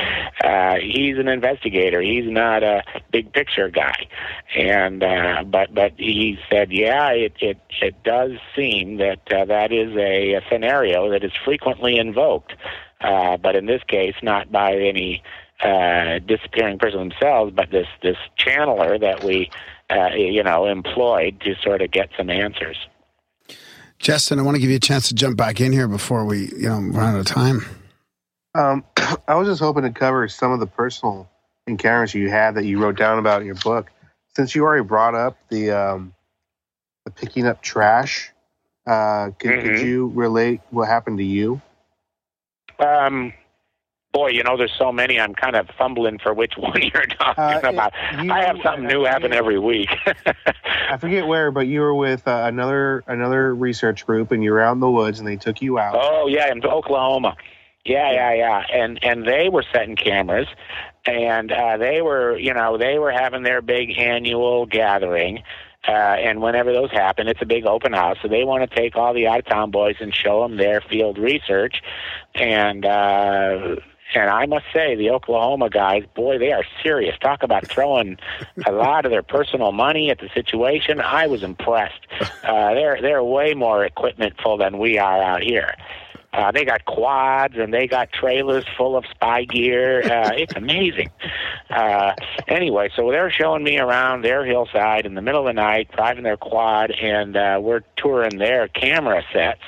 Uh, he's an investigator. He's not a big picture guy. And, uh, but, but he said, yeah, it, it, it does seem that uh, that is a, a scenario that is frequently invoked. Uh, but in this case, not by any uh, disappearing person themselves, but this this channeler that we, uh, you know, employed to sort of get some answers. Justin, I want to give you a chance to jump back in here before we, you know, run out of time. Um, [clears throat] I was just hoping to cover some of the personal encounters you had that you wrote down about in your book. Since you already brought up the um, the picking up trash, uh, could, could Mhm. you relate what happened to you? Um, boy, you know, there's so many. I'm kind of fumbling for which [laughs] one you're talking Uh, about. you- I have something new happen every week. [laughs] I forget where, but you were with uh, another another research group, and you were out in the woods, and they took you out. Oh yeah, in Oklahoma. Yeah, yeah, yeah. And and they were setting cameras, and uh, they were, you know, they were having their big annual gathering. Uh, and whenever those happen, it's a big open house. So they want to take all the out of town boys and show them their field research. And uh, and I must say, the Oklahoma guys, boy, they are serious. Talk about throwing a lot of their personal money at the situation. I was impressed. Uh, they're they're way more equipmentful than we are out here. Uh, they got quads and they got trailers full of spy gear. Uh, [laughs] it's amazing. Uh, anyway, so they're showing me around their hillside in the middle of the night, driving their quad, and uh, we're touring their camera sets.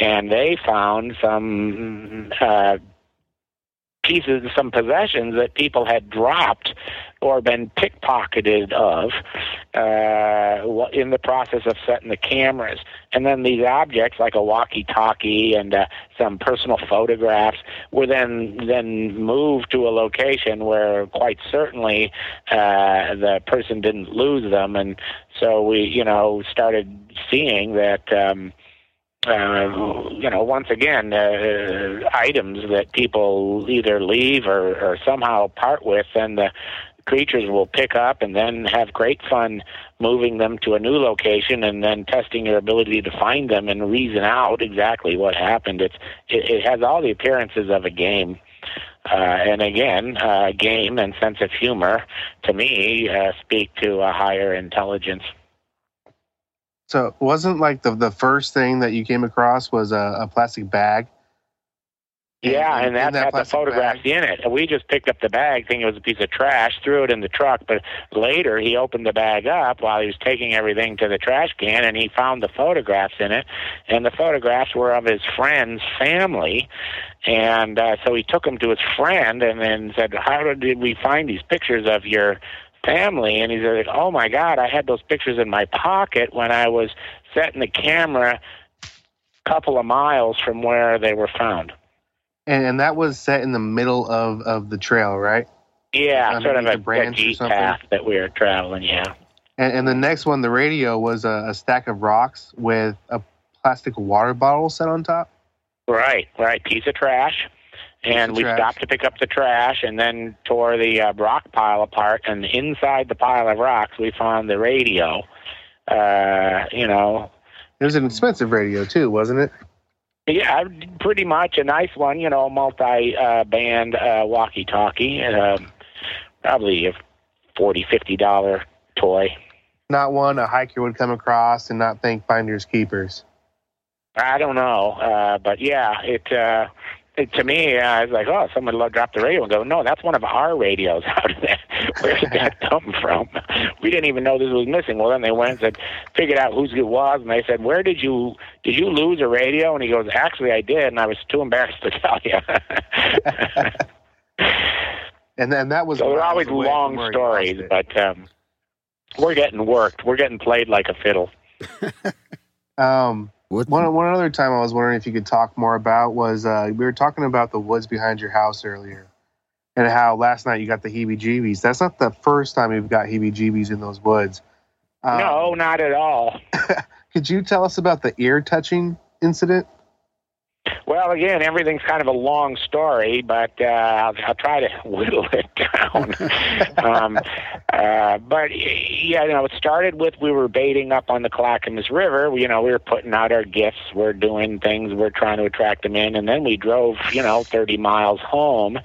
And they found some uh, pieces, some possessions that people had dropped or been pickpocketed of uh, in the process of setting the cameras. And then these objects, like a walkie-talkie and uh, some personal photographs, were then then moved to a location where quite certainly uh, the person didn't lose them. And so we, you know, started seeing that. Um, uh, you know, once again, uh, items that people either leave or, or somehow part with, and the creatures will pick up and then have great fun moving them to a new location and then testing your ability to find them and reason out exactly what happened. It's it, it has all the appearances of a game. Uh, and again, uh, game and sense of humor, to me, uh, speak to a higher intelligence. So wasn't like the the first thing that you came across was a, a plastic bag. Yeah, And and that that had the photographs bag- in it. And we just picked up the bag, thinking it was a piece of trash, threw it in the truck. But later, he opened the bag up while he was taking everything to the trash can, and he found the photographs in it. And the photographs were of his friend's family. And uh, so he took them to his friend, and then said, "How did we find these pictures of your?" family and he said oh my god i had those pictures in my pocket when i was setting the camera a couple of miles from where they were found And, and that was set in the middle of, of the trail, right? Yeah, sort of a, branch a or something? path that we were traveling. Yeah. And, and the next one, the radio, was a, a stack of rocks with a plastic water bottle set on top. Right, right. Piece of trash. And we trash. stopped to pick up the trash and then tore the uh, rock pile apart. And inside the pile of rocks, we found the radio. Uh, you know, It was an expensive radio too, wasn't it? Yeah, pretty much a nice one. You know, multi-band uh, walkie-talkie. Um, probably a forty, fifty dollar toy. Not one a hiker would come across and not think finders keepers. I don't know, uh, but yeah, it. Uh, it, to me, I was like, oh, someone dropped the radio and go, no, that's one of our radios. out of there. Where did [laughs] that come from? We didn't even know this was missing. Well, then they went and said, figured out whose it was, and they said, where did you did you lose a radio? And he goes, actually, I did, and I was too embarrassed to [laughs] tell you. [laughs] And then that was so they're always long stories, but um, we're getting worked. We're getting played like a fiddle. Um, What? one one other time I was wondering if you could talk more about was uh, we were talking about the woods behind your house earlier, and how last night you got the heebie-jeebies. That's not the first time you've got heebie-jeebies in those woods. Um, no, not at all. [laughs] Could you tell us about the ear touching incident? Well, again, everything's kind of a long story, but uh, I'll, I'll try to [laughs] whittle it down. [laughs] um, uh, but yeah, you know, it started with we were baiting up on the Clackamas River. You know, we were putting out our gifts, we're doing things, we're trying to attract them in, and then we drove, you know, 30 miles home.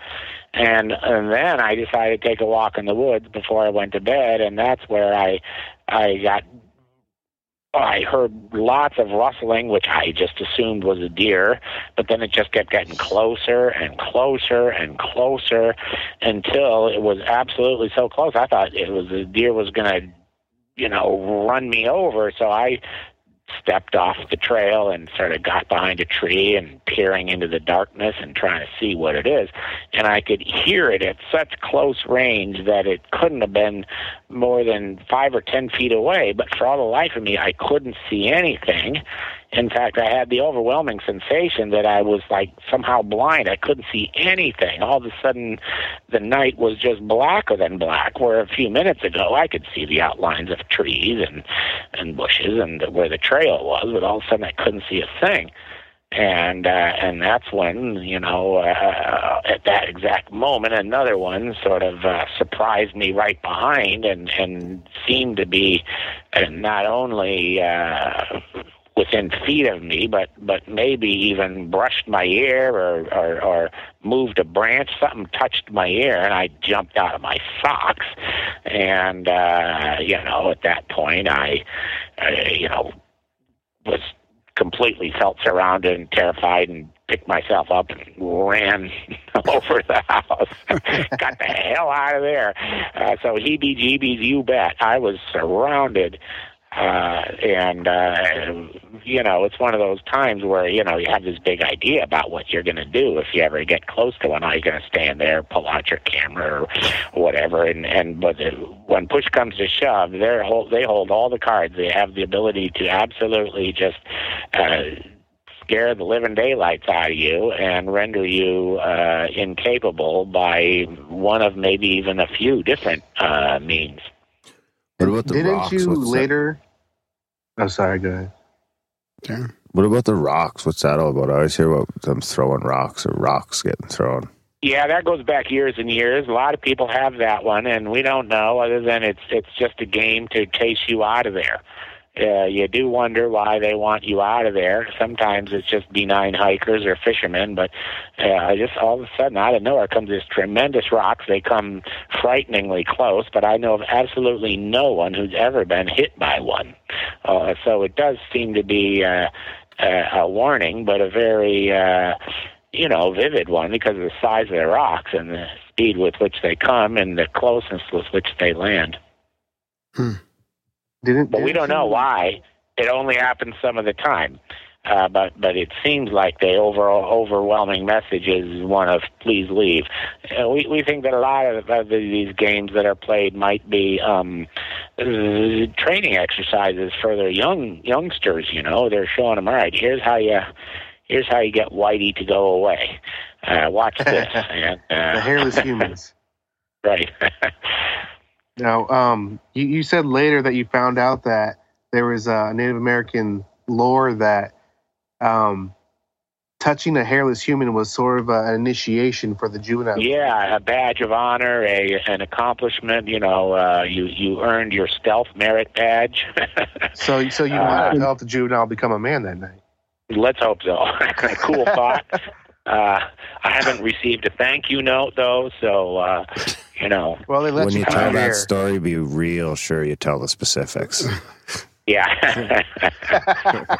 And and then I decided to take a walk in the woods before I went to bed, and that's where I I got I heard lots of rustling, which I just assumed was a deer, but then it just kept getting closer and closer and closer until it was absolutely so close. I thought it was the deer was going to, you know, run me over. So I stepped off the trail and sort of got behind a tree and peering into the darkness and trying to see what it is. And I could hear it at such close range that it couldn't have been more than five or ten feet away. But for all the life of me, I couldn't see anything. In fact, I had the overwhelming sensation that I was like somehow blind. I couldn't see anything. All of a sudden, the night was just blacker than black. Where a few minutes ago, I could see the outlines of trees and and bushes and where the trail was, but all of a sudden, I couldn't see a thing. And uh, and that's when you know uh, at that exact moment another one sort of uh, surprised me right behind and and seemed to be uh, not only uh, within feet of me, but but maybe even brushed my ear or, or or moved a branch. Something touched my ear, and I jumped out of my socks. And uh, you know, at that point, I uh, you know was completely felt surrounded and terrified and picked myself up and ran [laughs] over the house. [laughs] Got the hell out of there. Uh, so heebie-jeebies, you bet. I was surrounded. Uh, and, uh, you know, it's one of those times where, you know, you have this big idea about what you're going to do if you ever get close to one. Are you going to stand there, pull out your camera or whatever? And, and but uh, when push comes to shove, they're hold, they hold all the cards. They have the ability to absolutely just, uh, scare the living daylights out of you and render you uh, incapable by one of maybe even a few different uh, means. What about the Didn't rocks? you What's that? later? Oh, sorry. Go ahead. Okay. What about the rocks? What's that all about? I always hear about them throwing rocks or rocks getting thrown. Yeah, that goes back years and years. A lot of people have that one, and we don't know other than it's it's just a game to chase you out of there. Uh, you do wonder why they want you out of there. Sometimes it's just benign hikers or fishermen, but uh, just all of a sudden, out of nowhere comes this tremendous rocks. They come frighteningly close, but I know of absolutely no one who's ever been hit by one. Uh, so it does seem to be uh, uh, a warning, but a very uh, you know, vivid one because of the size of the rocks and the speed with which they come and the closeness with which they land. Didn't? But we don't know why. It only happens some of the time. Uh, but but it seems like the overall overwhelming message is one of please leave. Uh, we we think that a lot of, of these games that are played might be um, uh, training exercises for their young youngsters. You know, they're showing them all right. Here's how you here's how you get Whitey to go away. Uh, watch this. [laughs] and, uh, The hairless [laughs] humans. right. [laughs] Now, um, you, you said later that you found out that there was a Native American lore that um, touching a hairless human was sort of an initiation for the juvenile. Yeah, a badge of honor, a an accomplishment. You know, uh, you you earned your stealth merit badge. [laughs] So, so you Uh, might have helped the juvenile become a man that night. let's hope so. [laughs] cool thought. [laughs] Uh, I haven't received a thank you note though, so uh, you know, Well, they let when you you come tell here. that story, be real sure you tell the specifics. [laughs] yeah. [laughs]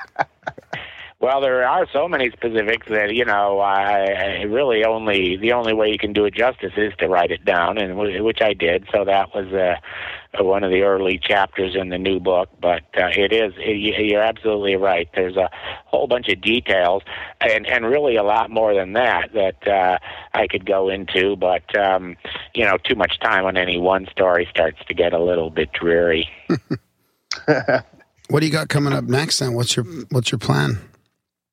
well, there are so many specifics that you know, I, I really only the only way you can do it justice is to write it down, and wh- which I did. So that was uh, one of the early chapters in the new book. But uh, it is it, you're absolutely right. There's a whole bunch of details, and and really a lot more than that that uh, I could go into. But um, you know, too much time on any one story starts to get a little bit dreary. [laughs] What do you got coming up next? Then what's your what's your plan?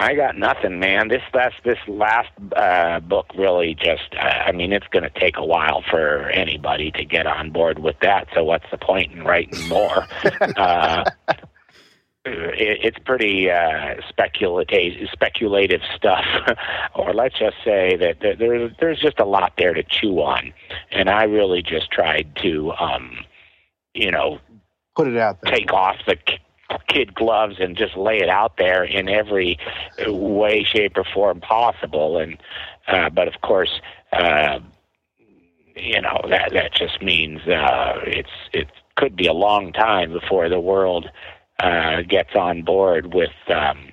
I got nothing, man. This last this last uh, book really just. Uh, I mean, it's going to take a while for anybody to get on board with that. So what's the point in writing more? [laughs] uh, it, it's pretty uh, speculative, speculative stuff, [laughs] or let's just say that there, there, there's just a lot there to chew on, and I really just tried to, um, you know, Put it out there. take off the kid gloves and just lay it out there in every way, shape, or form possible. And uh, but of course, uh, you know that that just means uh, it's it could be a long time before the world uh, gets on board with um,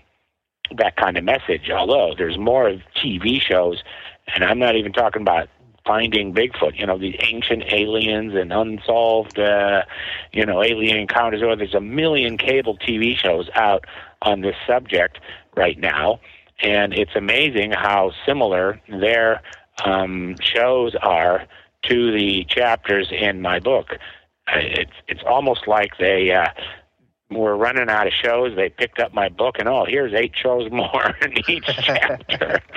that kind of message. Although there's more TV shows, and I'm not even talking about finding Bigfoot. You know, the ancient aliens and unsolved, uh, you know, alien encounters. Or there's a million cable TV shows out on this subject right now, and it's amazing how similar their um, shows are to the chapters in my book. Uh, It's it's almost like they. Uh, were running out of shows. They picked up my book, and oh, here's eight shows more [laughs] in each [laughs] chapter. [laughs]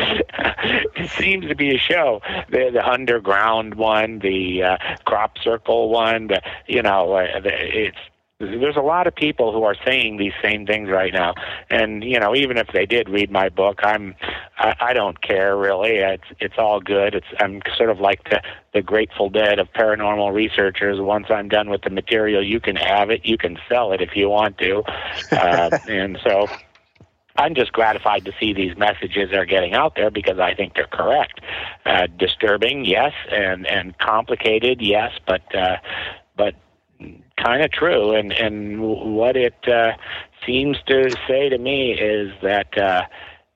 it seems to be a show. The, the underground one, the uh, crop circle one. The, you know, uh, the, it's there's a lot of people who are saying these same things right now, and you know, even if they did read my book, I'm I, I don't care really. It's it's all good. It's I'm sort of like the the Grateful Dead of paranormal researchers. Once I'm done with the material, you can have it. You can sell it if you want to, uh, [laughs] and so. I'm just gratified to see these messages are getting out there because I think they're correct. Uh, disturbing, yes, and and complicated, yes, but uh, but kind of true. And and what it uh, seems to say to me is that uh,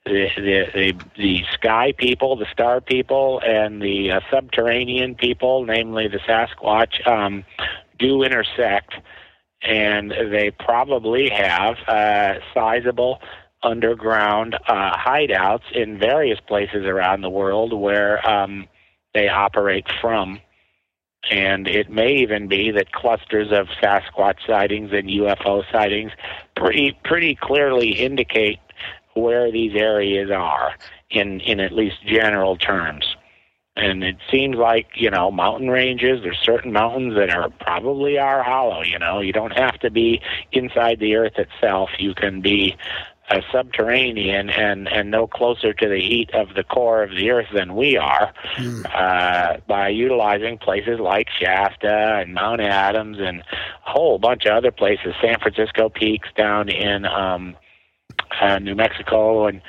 the, the the the sky people, the star people, and the uh, subterranean people, namely the Sasquatch, um, do intersect, and they probably have uh, sizable underground uh, hideouts in various places around the world where um, they operate from. And it may even be that clusters of Sasquatch sightings and UFO sightings pretty pretty clearly indicate where these areas are in in at least general terms. And it seems like you know mountain ranges. There's certain mountains that are probably are hollow. You know, you don't have to be inside the earth itself. You can be a subterranean and and no closer to the heat of the core of the earth than we are uh, by utilizing places like Shasta and Mount Adams and a whole bunch of other places, San Francisco Peaks down in um, uh, New Mexico and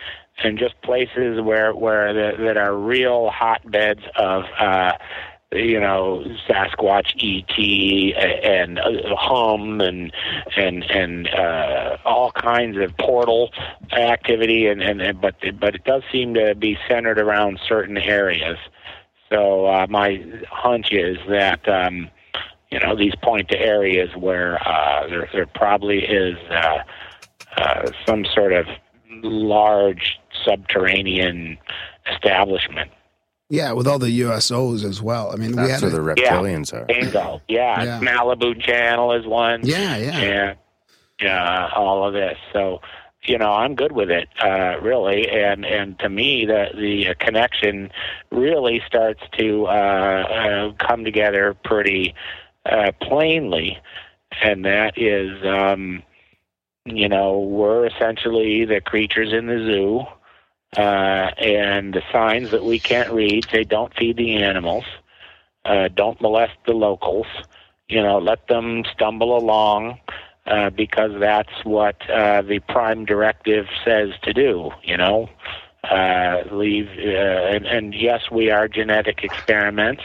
and just places where where the, that are real hotbeds of uh, you know Sasquatch, ET, and uh, hum and and and uh, all kinds of portal activity, and, and and but but it does seem to be centered around certain areas. So uh, my hunch is that um, you know these point to areas where uh, there there probably is uh, uh, some sort of large subterranean establishment. Yeah, with all the USOs as well. I mean, we That's had where a- the reptilians are. Bingo. Yeah, Yeah. Malibu Channel is one. yeah, yeah, and yeah, all of this. So, you know, I'm good with it, uh, really. And and to me, the the connection really starts to uh, uh, come together pretty uh, plainly, and that is, um, you know, we're essentially the creatures in the zoo. Uh, and the signs that we can't read say don't feed the animals, uh, don't molest the locals, you know, let them stumble along, uh, because that's what uh, the prime directive says to do. You know, uh, leave uh, and, and yes, we are genetic experiments,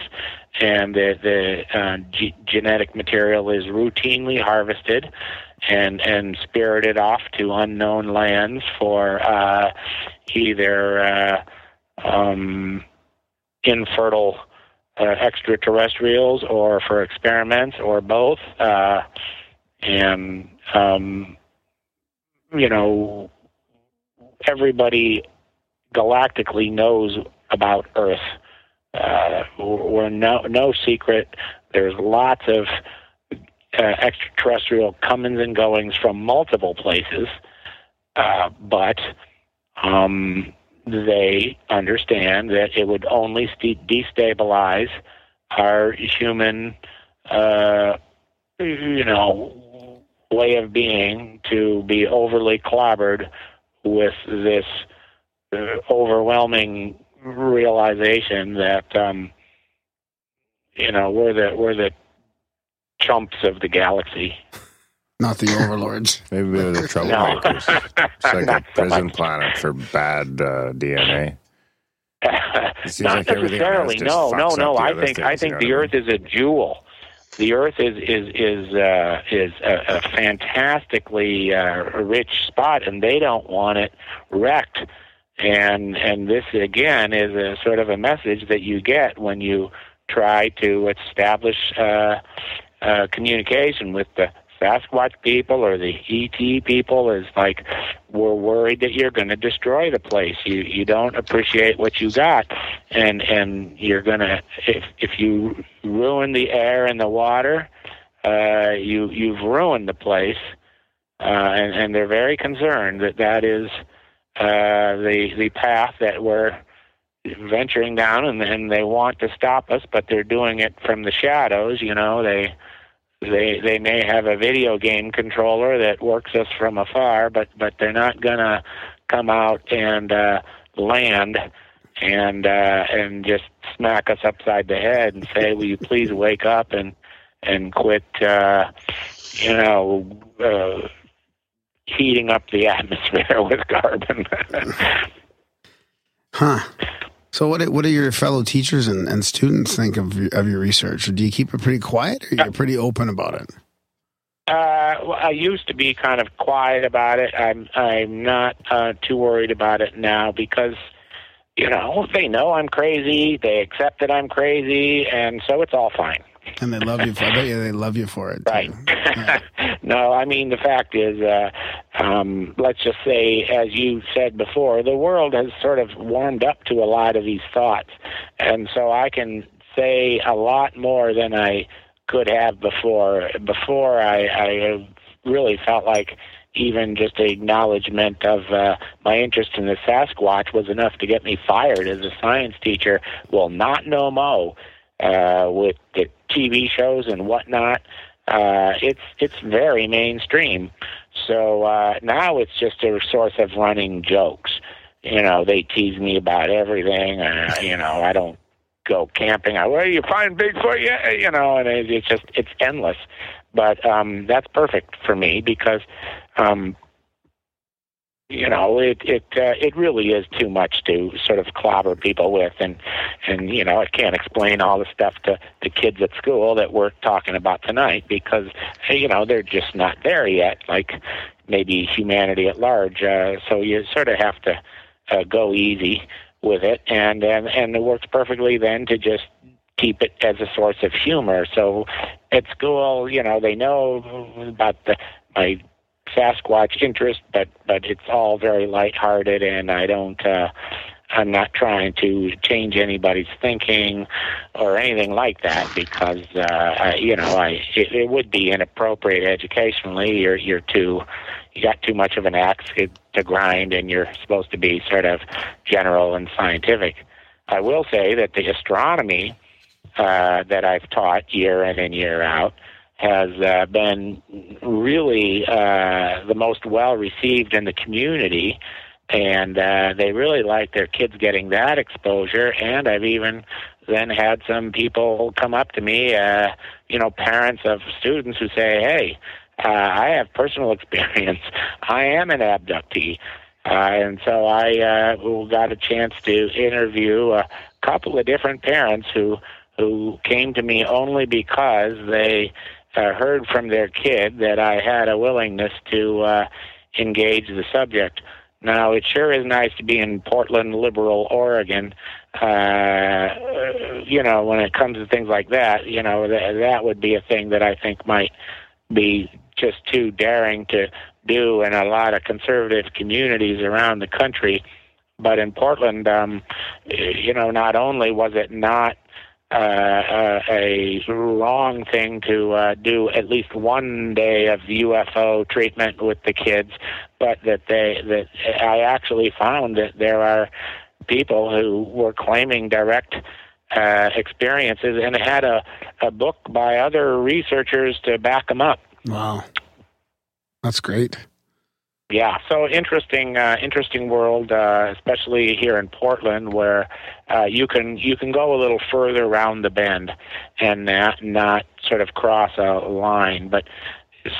and the the uh, g- genetic material is routinely harvested and and spirited off to unknown lands for uh, either uh, um, infertile uh, extraterrestrials or for experiments or both. Uh, and um, you know, everybody galactically knows about Earth. Uh, we're no no secret. There's lots of uh, extraterrestrial comings and goings from multiple places, uh, but um, they understand that it would only st- destabilize our human, uh, you know, way of being to be overly clobbered with this uh, overwhelming realization that um, you know we're the we're the chumps of the galaxy. Not the overlords. [laughs] Maybe they're the No, troublemakers. It's like a [laughs] Not so prison much. planet for bad uh, DNA. [laughs] Not like necessarily. No, no, no. the I think things, I think the what I Earth is a jewel. The Earth is is is uh, is a, a fantastically uh, rich spot, and they don't want it wrecked. And and this again is a sort of a message that you get when you try to establish uh, uh, communication with the Sasquatch people or the ET people. Is like we're worried that you're going to destroy the place. You you don't appreciate what you got, and and you're gonna if if you ruin the air and the water, uh, you you've ruined the place, uh, and and they're very concerned that that is uh, the the path that we're venturing down, and and they want to stop us, but they're doing it from the shadows. You know they. They they may have a video game controller that works us from afar, but but they're not gonna come out and uh, land and uh, and just smack us upside the head and say, "Will you please wake up and and quit?" Uh, you know. Uh, heating up the atmosphere [laughs] with carbon. Huh. So what what do your fellow teachers and, and students think of your, of your research? Do you keep it pretty quiet or you're pretty open about it? Uh, well, I used to be kind of quiet about it. I'm I'm not uh, too worried about it now because you know they know I'm crazy. They accept that I'm crazy, and so it's all fine. And they love you for I bet you they love you for it. Right. [laughs] no, I mean the fact is, uh, um, let's just say, as you said before, the world has sort of warmed up to a lot of these thoughts, and so I can say a lot more than I could have before. Before I, I really felt like even just the acknowledgement of uh, my interest in the Sasquatch was enough to get me fired as a science teacher. Well, not no mo. Uh, with the TV shows and whatnot, uh, it's it's very mainstream. So uh, now it's just a source of running jokes. You know, they tease me about everything. Uh, you know, I don't go camping. I well, you find Bigfoot, yeah, you know, and it, it's just it's endless. But um, that's perfect for me because um, you know it it uh, it really is too much to sort of clobber people with, and and you know I can't explain all the stuff to the kids at school that we're talking about tonight because you know they're just not there yet. Like maybe humanity at large. Uh, so you sort of have to uh, go easy with it, and and and it works perfectly then to just keep it as a source of humor. So at school, you know, they know about the my Sasquatch interest, but but it's all very lighthearted, and I don't. Uh, I'm not trying to change anybody's thinking or anything like that because uh, I, you know I it, it would be inappropriate educationally. You're you're too you got too much of an axe to, grind, and you're supposed to be sort of general and scientific. I will say that the astronomy uh, that I've taught year in and year out has uh, been really uh, the most well received in the community, and uh, they really like their kids getting that exposure. And I've even then had some people come up to me, uh, you know, parents of students who say, "Hey." uh, I have personal [laughs] experience. I am an abductee. Uh, and so I uh, got a chance to interview a couple of different parents who who came to me only because they uh, heard from their kid that I had a willingness to uh, engage the subject. Now, it sure is nice to be in Portland, liberal Oregon. Uh, you know, when it comes to things like that, you know, th- that would be a thing that I think might be just too daring to do in a lot of conservative communities around the country. But in Portland, um, you know, not only was it not uh, uh, a wrong thing to uh, do at least one day of UFO treatment with the kids, but that they that I actually found that there are people who were claiming direct uh, experiences and had a, a book by other researchers to back them up. Wow. That's great. Yeah, so interesting, uh, interesting world, uh, especially here in Portland, where uh, you can you can go a little further around the bend and not, not sort of cross a line. But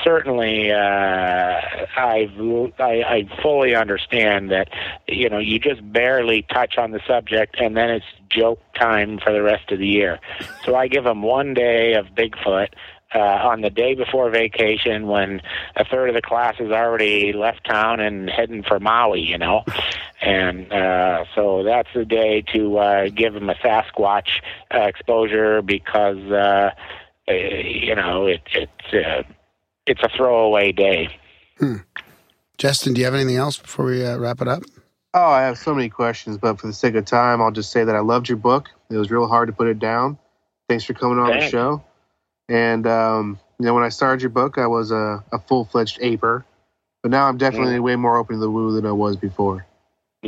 certainly, uh, I've, I I fully understand that you know you just barely touch on the subject, and then it's joke time for the rest of the year. So I give them one day of Bigfoot uh, on the day before vacation when a third of the class has already left town and heading for Maui, you know. [laughs] And uh, so that's the day to uh, give them a Sasquatch uh, exposure because, uh, uh, you know, it, it's, uh, it's a throwaway day. Justin, do you have anything else before we uh, wrap it up? Oh, I have so many questions, but for the sake of time, I'll just say that I loved your book. It was real hard to put it down. Thanks for coming on the show. And um, you know, when I started your book, I was a, a full fledged aper, but now I'm definitely way more open to the woo than I was before.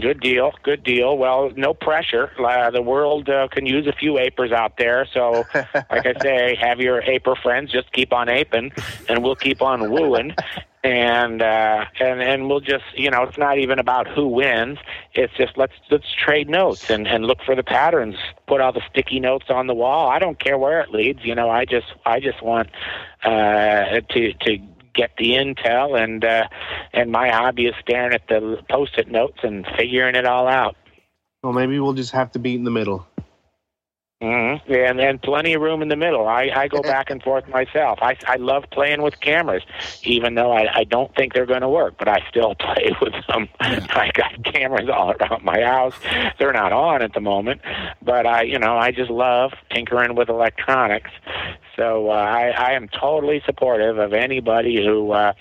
Good deal. Good deal. Well, no pressure. Uh, the world uh, can use a few apers out there. So, [laughs] like I say, have your aper friends. Just keep on aping, and we'll keep on wooing. And uh, and and we'll just you know it's not even about who wins. It's just let's let's trade notes and and look for the patterns. Put all the sticky notes on the wall. I don't care where it leads. You know, I just I just want uh, to to get the intel and uh, and my hobby is staring at the post-it notes and figuring it all out. Well, maybe we'll just have to beat in the middle. Mm-hmm. And and plenty of room in the middle. I, I go back and forth myself. I, I love playing with cameras, even though I, I don't think they're going to work, but I still [laughs] play with them. I got cameras all around my house. They're not on at the moment, but I you know I just love tinkering with electronics. So uh, I I am totally supportive of anybody who. Uh,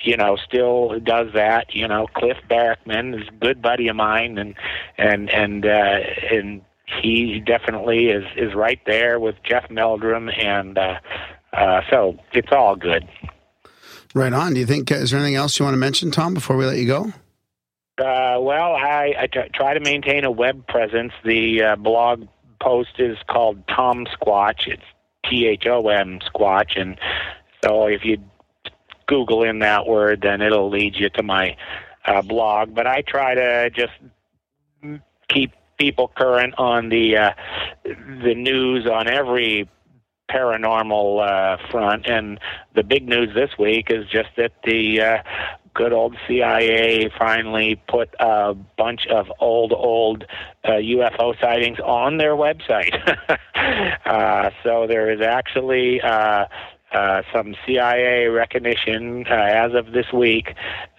you know, still does that. You know, Cliff Barackman is a good buddy of mine, and and and uh, and he definitely is is right there with Jeff Meldrum, and uh, uh, so it's all good. Right on. Do you think, is there anything else you want to mention, Thom, before we let you go? Uh, well, I, I t- try to maintain a web presence. The uh, blog post is called Thom Squatch. It's T H O M Squatch, and so if you Google in that word, then it'll lead you to my uh, blog. But I try to just keep people current on the uh, the news on every paranormal uh, front. And the big news this week is just that the uh, good old CIA finally put a bunch of old, old uh, UFO sightings on their website. [laughs] uh, so there is actually. Uh, uh, some CIA recognition uh, as of this week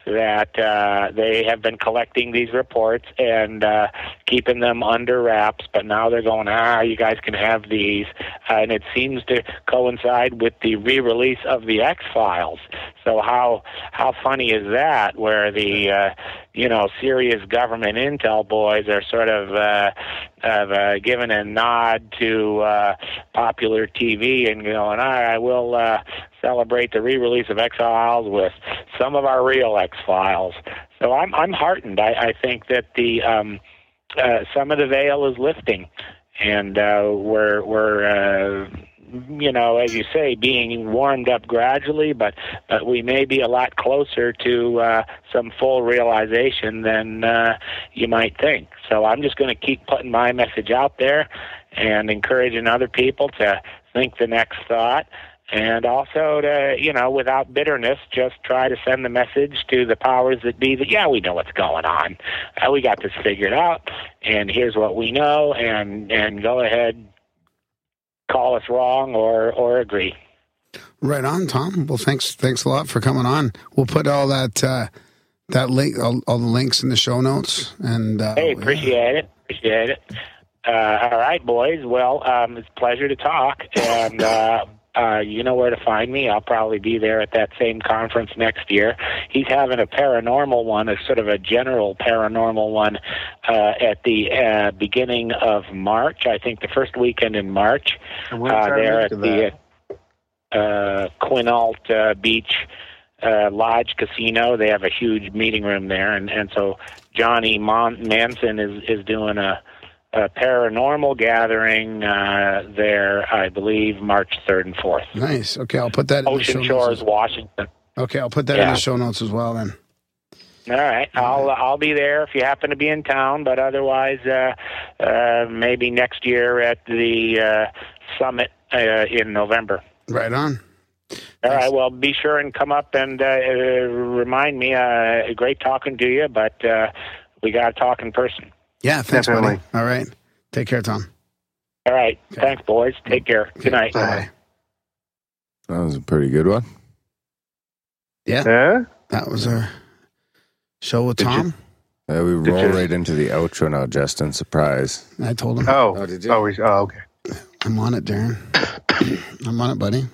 that uh, they have been collecting these reports and uh, keeping them under wraps, but now they're going, ah, you guys can have these. Uh, and it seems to coincide with the re-release of the X Files. So how how funny is that? Where the uh, you know serious government intel boys are sort of uh, have uh, given a nod to uh, popular TV and going, all right, we'll uh, celebrate the re-release of X Files with some of our real X Files. So I'm I'm heartened. I, I think that the um, uh, some of the veil is lifting, and uh, we're we're uh, you know as you say being warmed up gradually, but but we may be a lot closer to uh, some full realization than uh, you might think. So I'm just going to keep putting my message out there and encouraging other people to think the next thought and also to you know without bitterness just try to send the message to the powers that be that yeah we know what's going on uh, we got this figured out and here's what we know and and go ahead call us wrong or or agree Right on, Thom. Well, thanks, thanks a lot for coming on. We'll put all that uh, that link, all, all the links in the show notes. And uh, hey appreciate it appreciate it uh, all right boys well um, it's a pleasure to talk and uh, uh, you know where to find me. I'll probably be there at that same conference next year. He's having a paranormal one, a sort of a general paranormal one, uh, at the uh, beginning of March. I think the first weekend in March. And Uh, there at the uh, Quinault uh, Beach uh, Lodge Casino. They have a huge meeting room there, and and so Johnny Mon- Manson is is doing a. A paranormal gathering uh, there, I believe, March 3rd and 4th. nice. Okay, I'll put that in the Ocean show Shores, notes. Washington. Okay, I'll put that in the show notes as well. Then. All right, I'll I'll be there if you happen to be in town. But otherwise, uh, uh, maybe next year at the uh, summit uh, in November. Right on. All right. Well, be sure and come up and uh, uh, remind me. Uh, great talking to you, but uh, we got to talk in person. Yeah, thanks, Definitely. buddy. All right. Take care, Thom. All right. Okay. Thanks, boys. Take care. Good night. Bye. That was a pretty good one. Yeah? That was our show with Did you- Thom. Uh, we Did roll you- right into the outro now, Justin. Surprise. I told him Oh. Oh, did you? Oh, we, oh, okay. I'm on it, Darren. [coughs] I'm on it, buddy.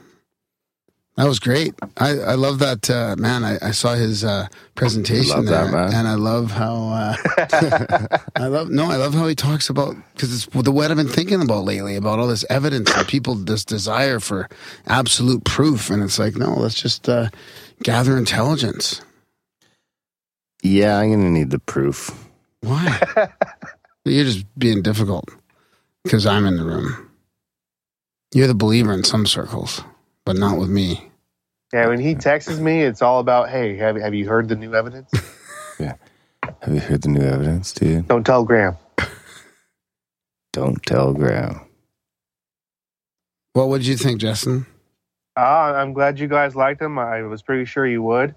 That was great. I, I love that uh, man. I, I saw his uh, presentation there, that, and I love how uh, [laughs] I love no, I love how he talks about because it's the what I've been thinking about lately about all this evidence and people this desire for absolute proof, and it's like no, let's just uh, gather intelligence. Yeah, I'm gonna need the proof. Why? [laughs] You're just being difficult because I'm in the room. You're the believer in some circles, but not with me. Yeah, when he texts me, it's all about, hey, have, have you heard the new evidence? [laughs] Yeah. Have you heard the new evidence, dude? Don't tell Graham. Don't tell Graham. What would you think, Justin? Ah, I'm glad you guys liked him. I was pretty sure you would.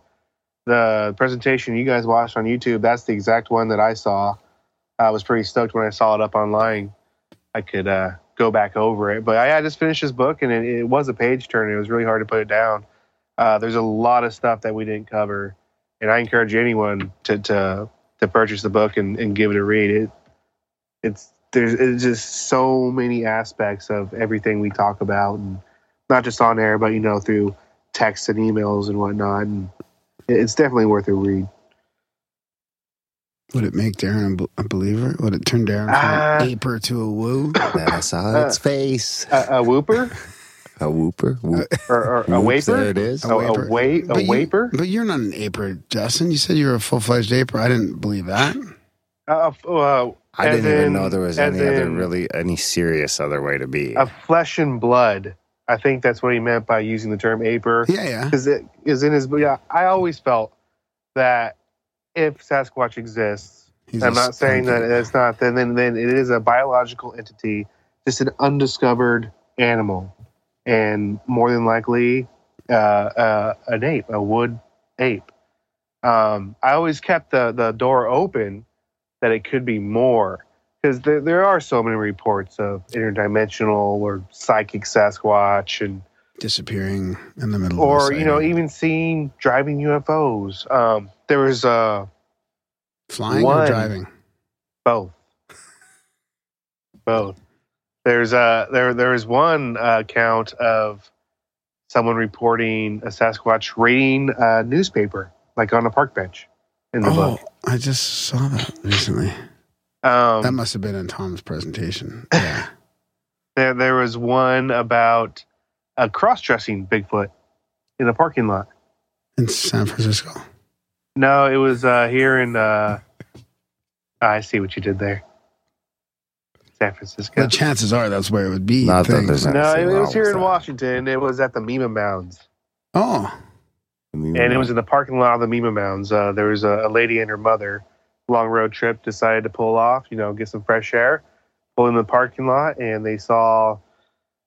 The presentation you guys watched on YouTube, that's the exact one that I saw. I was pretty stoked when I saw it up online. I could uh, go back over it. But I, I just finished this book, and it, it was a page turner. It was really hard to put it down. Uh, there's a lot of stuff that we didn't cover, and I encourage anyone to to, to purchase the book and, and give it a read. It it's there's it's just so many aspects of everything we talk about, and not just on air, but you know through texts and emails and whatnot. And it's definitely worth a read. Would it make Darren a believer? Would it turn Darren from Ah. an aper to a woo? Then I saw its face. A, a whooper A whooper. Whoop. or, or a Whoops, There it is. A, a, wa- a But You, but you're not an aper, Justin. You said you were a full fledged aper. I didn't believe that. Uh, uh, I didn't even know there was as any other really any serious other way to be. a flesh and blood. I think that's what he meant by using the term aper. Yeah, yeah. because it is in his. Yeah, I always felt that if Sasquatch exists, He's I'm not saying that it's not. Then, then, then it is a biological entity, just an undiscovered animal, and more than likely, uh, uh, an ape, a wood ape. Um, I always kept the the door open that it could be more, because there there are so many reports of interdimensional or psychic Sasquatch, and disappearing in the middle or you know even seeing driving UFOs. Um, there was uh flying or driving. Both. Both. There's uh there there is one uh, account of someone reporting a Sasquatch reading a newspaper, like on a park bench in the Oh, book. I just saw that recently. Um, that must have been in Thom's presentation. Yeah. [laughs] there there was one about a cross dressing Bigfoot in a parking lot. in San Francisco. No, it was uh, here in uh, I see what you did there. San Francisco. The chances are that's where it would be. Not that there's No, it, it was here with in that. Washington. It was at the Mima Mounds. Oh, and it was in the parking lot of the Mima Mounds. Uh, there was a, a lady and her mother, long road trip, decided to pull off, you know, get some fresh air, pull in the parking lot, and they saw,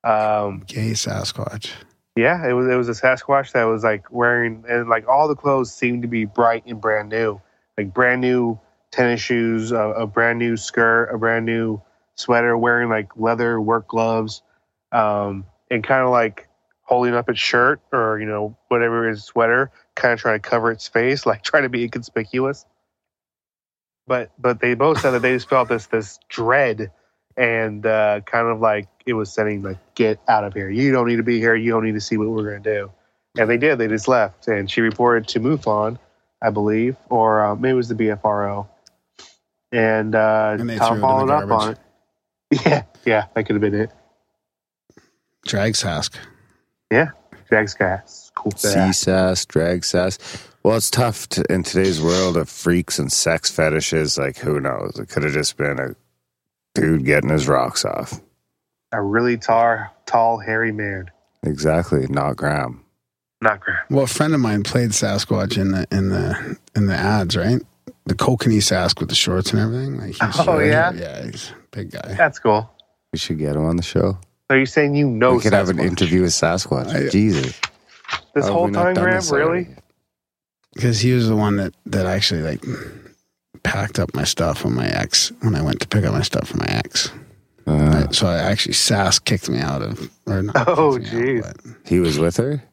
um, gay Sasquatch. Yeah, it was it was a Sasquatch that was like wearing and like all the clothes seemed to be bright and brand new, like brand new tennis shoes, a, a brand new skirt, a brand new sweater, wearing like leather work gloves, um, and kind of like holding up its shirt or you know whatever his sweater, kind of trying to cover its face, [laughs] like trying to be inconspicuous. But but they both said that they just felt this this dread and uh, kind of like it was sending like get out of here. You don't need to be here. You don't need to see what we're going to do. And they did. They just left. And she reported to mufon i believe or uh, maybe it was the bfro and, uh, And they tom threw it in the followed up on it. [laughs] Yeah. Yeah. That could have been it. Drag's Drag Sask. jack's gas cool sass, drag sass. Well, it's tough to, in today's world of freaks and sex fetishes. Like, who knows? It could have just been a dude getting his rocks off. A really tar, tall hairy man Exactly, not Graham. not Graham. Well, a friend of mine played Sasquatch in the in the in the ads, right? The kokanee Sask with the shorts and everything. Like he's Oh, yeah? yeah, he's a big guy. that's cool We should get him on the show. so you're saying you know we could have an interview with Sasquatch. I- Jesus, this How whole time graham really because he was the one that that actually like packed up my stuff when my ex when I went to pick up my stuff for my ex. Uh, so I actually Sass kicked me out of or not. [laughs] Oh, kicked me out, jeez. he was with her.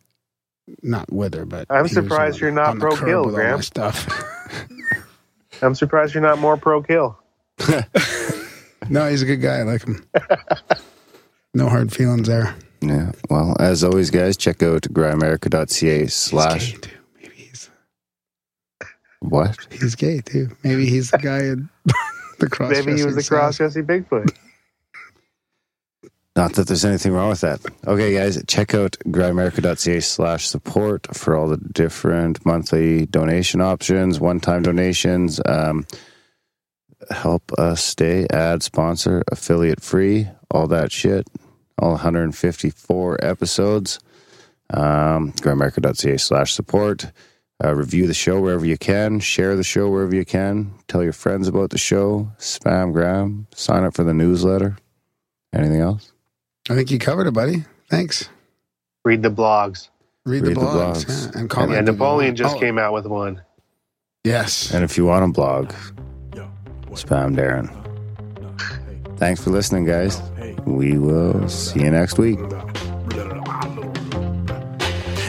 not with her, but I'm he surprised on- you're not on pro kill, with all my Graham. Stuff. [laughs] i'm surprised you're not more pro kill [laughs] no, he's a good guy. I like him. no hard feelings there. Yeah. Well, as always, guys, check out grimerica.ca He's slash gay too. Maybe he's what? he's gay too. Maybe he's the guy in the cross. maybe he was the cross dressing bigfoot Not that there's anything wrong with that. Okay, guys, check out grimerica.ca slash support for all the different monthly donation options, one time donations. Um, help us stay ad sponsor, affiliate free, all that shit. All 154 episodes. Um, grimerica.ca slash support. Uh, review the show wherever you can. Share the show wherever you can. Tell your friends about the show. Spam Graham. Sign up for the newsletter. Anything else? I think you covered it, buddy. Thanks. read the blogs Read, Read the the blogs, blogs. yeah, and and, comment. and if you napoleon just Oh, came out with one Yes. And if you want a blog, spam Darren. Thanks for listening, guys. We will see you next week.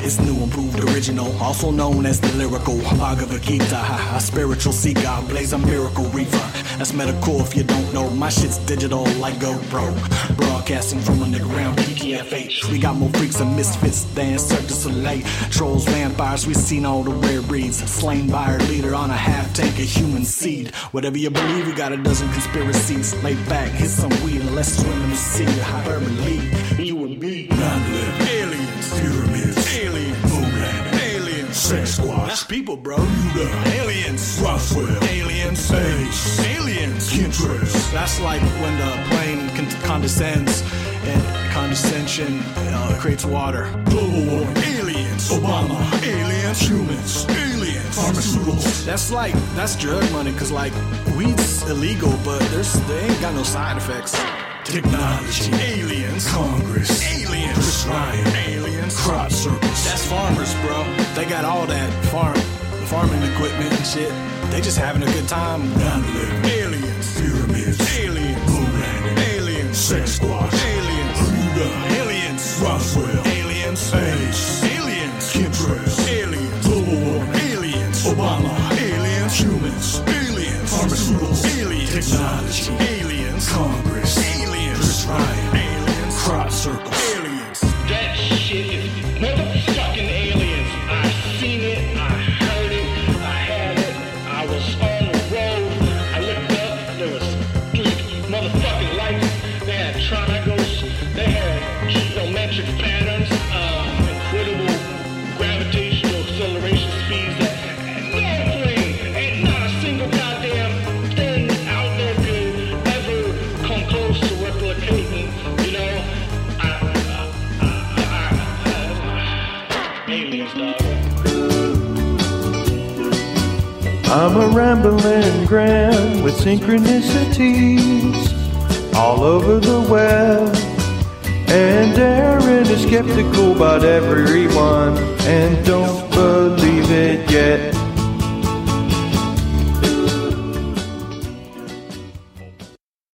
It's new, improved, original, also known as the lyrical Bhagavad Gita. A spiritual seeker, blaze a miracle reefer. That's medical if you don't know. My shit's digital like GoPro. Broadcasting from underground PTFH. We got more freaks and misfits than Cirque du Soleil. Trolls, vampires, we've seen all the rare breeds. Slain by our leader on a half tank of human seed. Whatever you believe, we got a dozen conspiracies. Lay back, hit some weed, and let's swim in the sea. Hyperbole, you and me. Aliens, sex squad. That's people, bro. Aliens, Roswell, aliens, space, aliens, chemtrails. That's like when the plane con- condescends and condescension uh, creates water. Global warming, aliens, Obama, aliens, humans, aliens, pharmaceuticals. That's like that's drug money, cause like weed's illegal, but there's they ain't got no side effects. Technology, aliens, Congress, aliens, Chris Ryan, aliens, crop circles. That's farmers, bro. They got all that farm, farming equipment and shit. They just having a good time. Non-living aliens, pyramids, aliens, moonland, aliens, sex squad, aliens, Bermuda, aliens, Roswell, aliens, space, aliens, chemtrails, aliens, global warming, aliens, Obama, aliens, humans, aliens, pharmaceuticals, aliens, technology, aliens, Congress, Chris aliens, crop circles, I'm a rambling Graham with synchronicities all over the web. And Aaron is skeptical about everyone and don't believe it yet.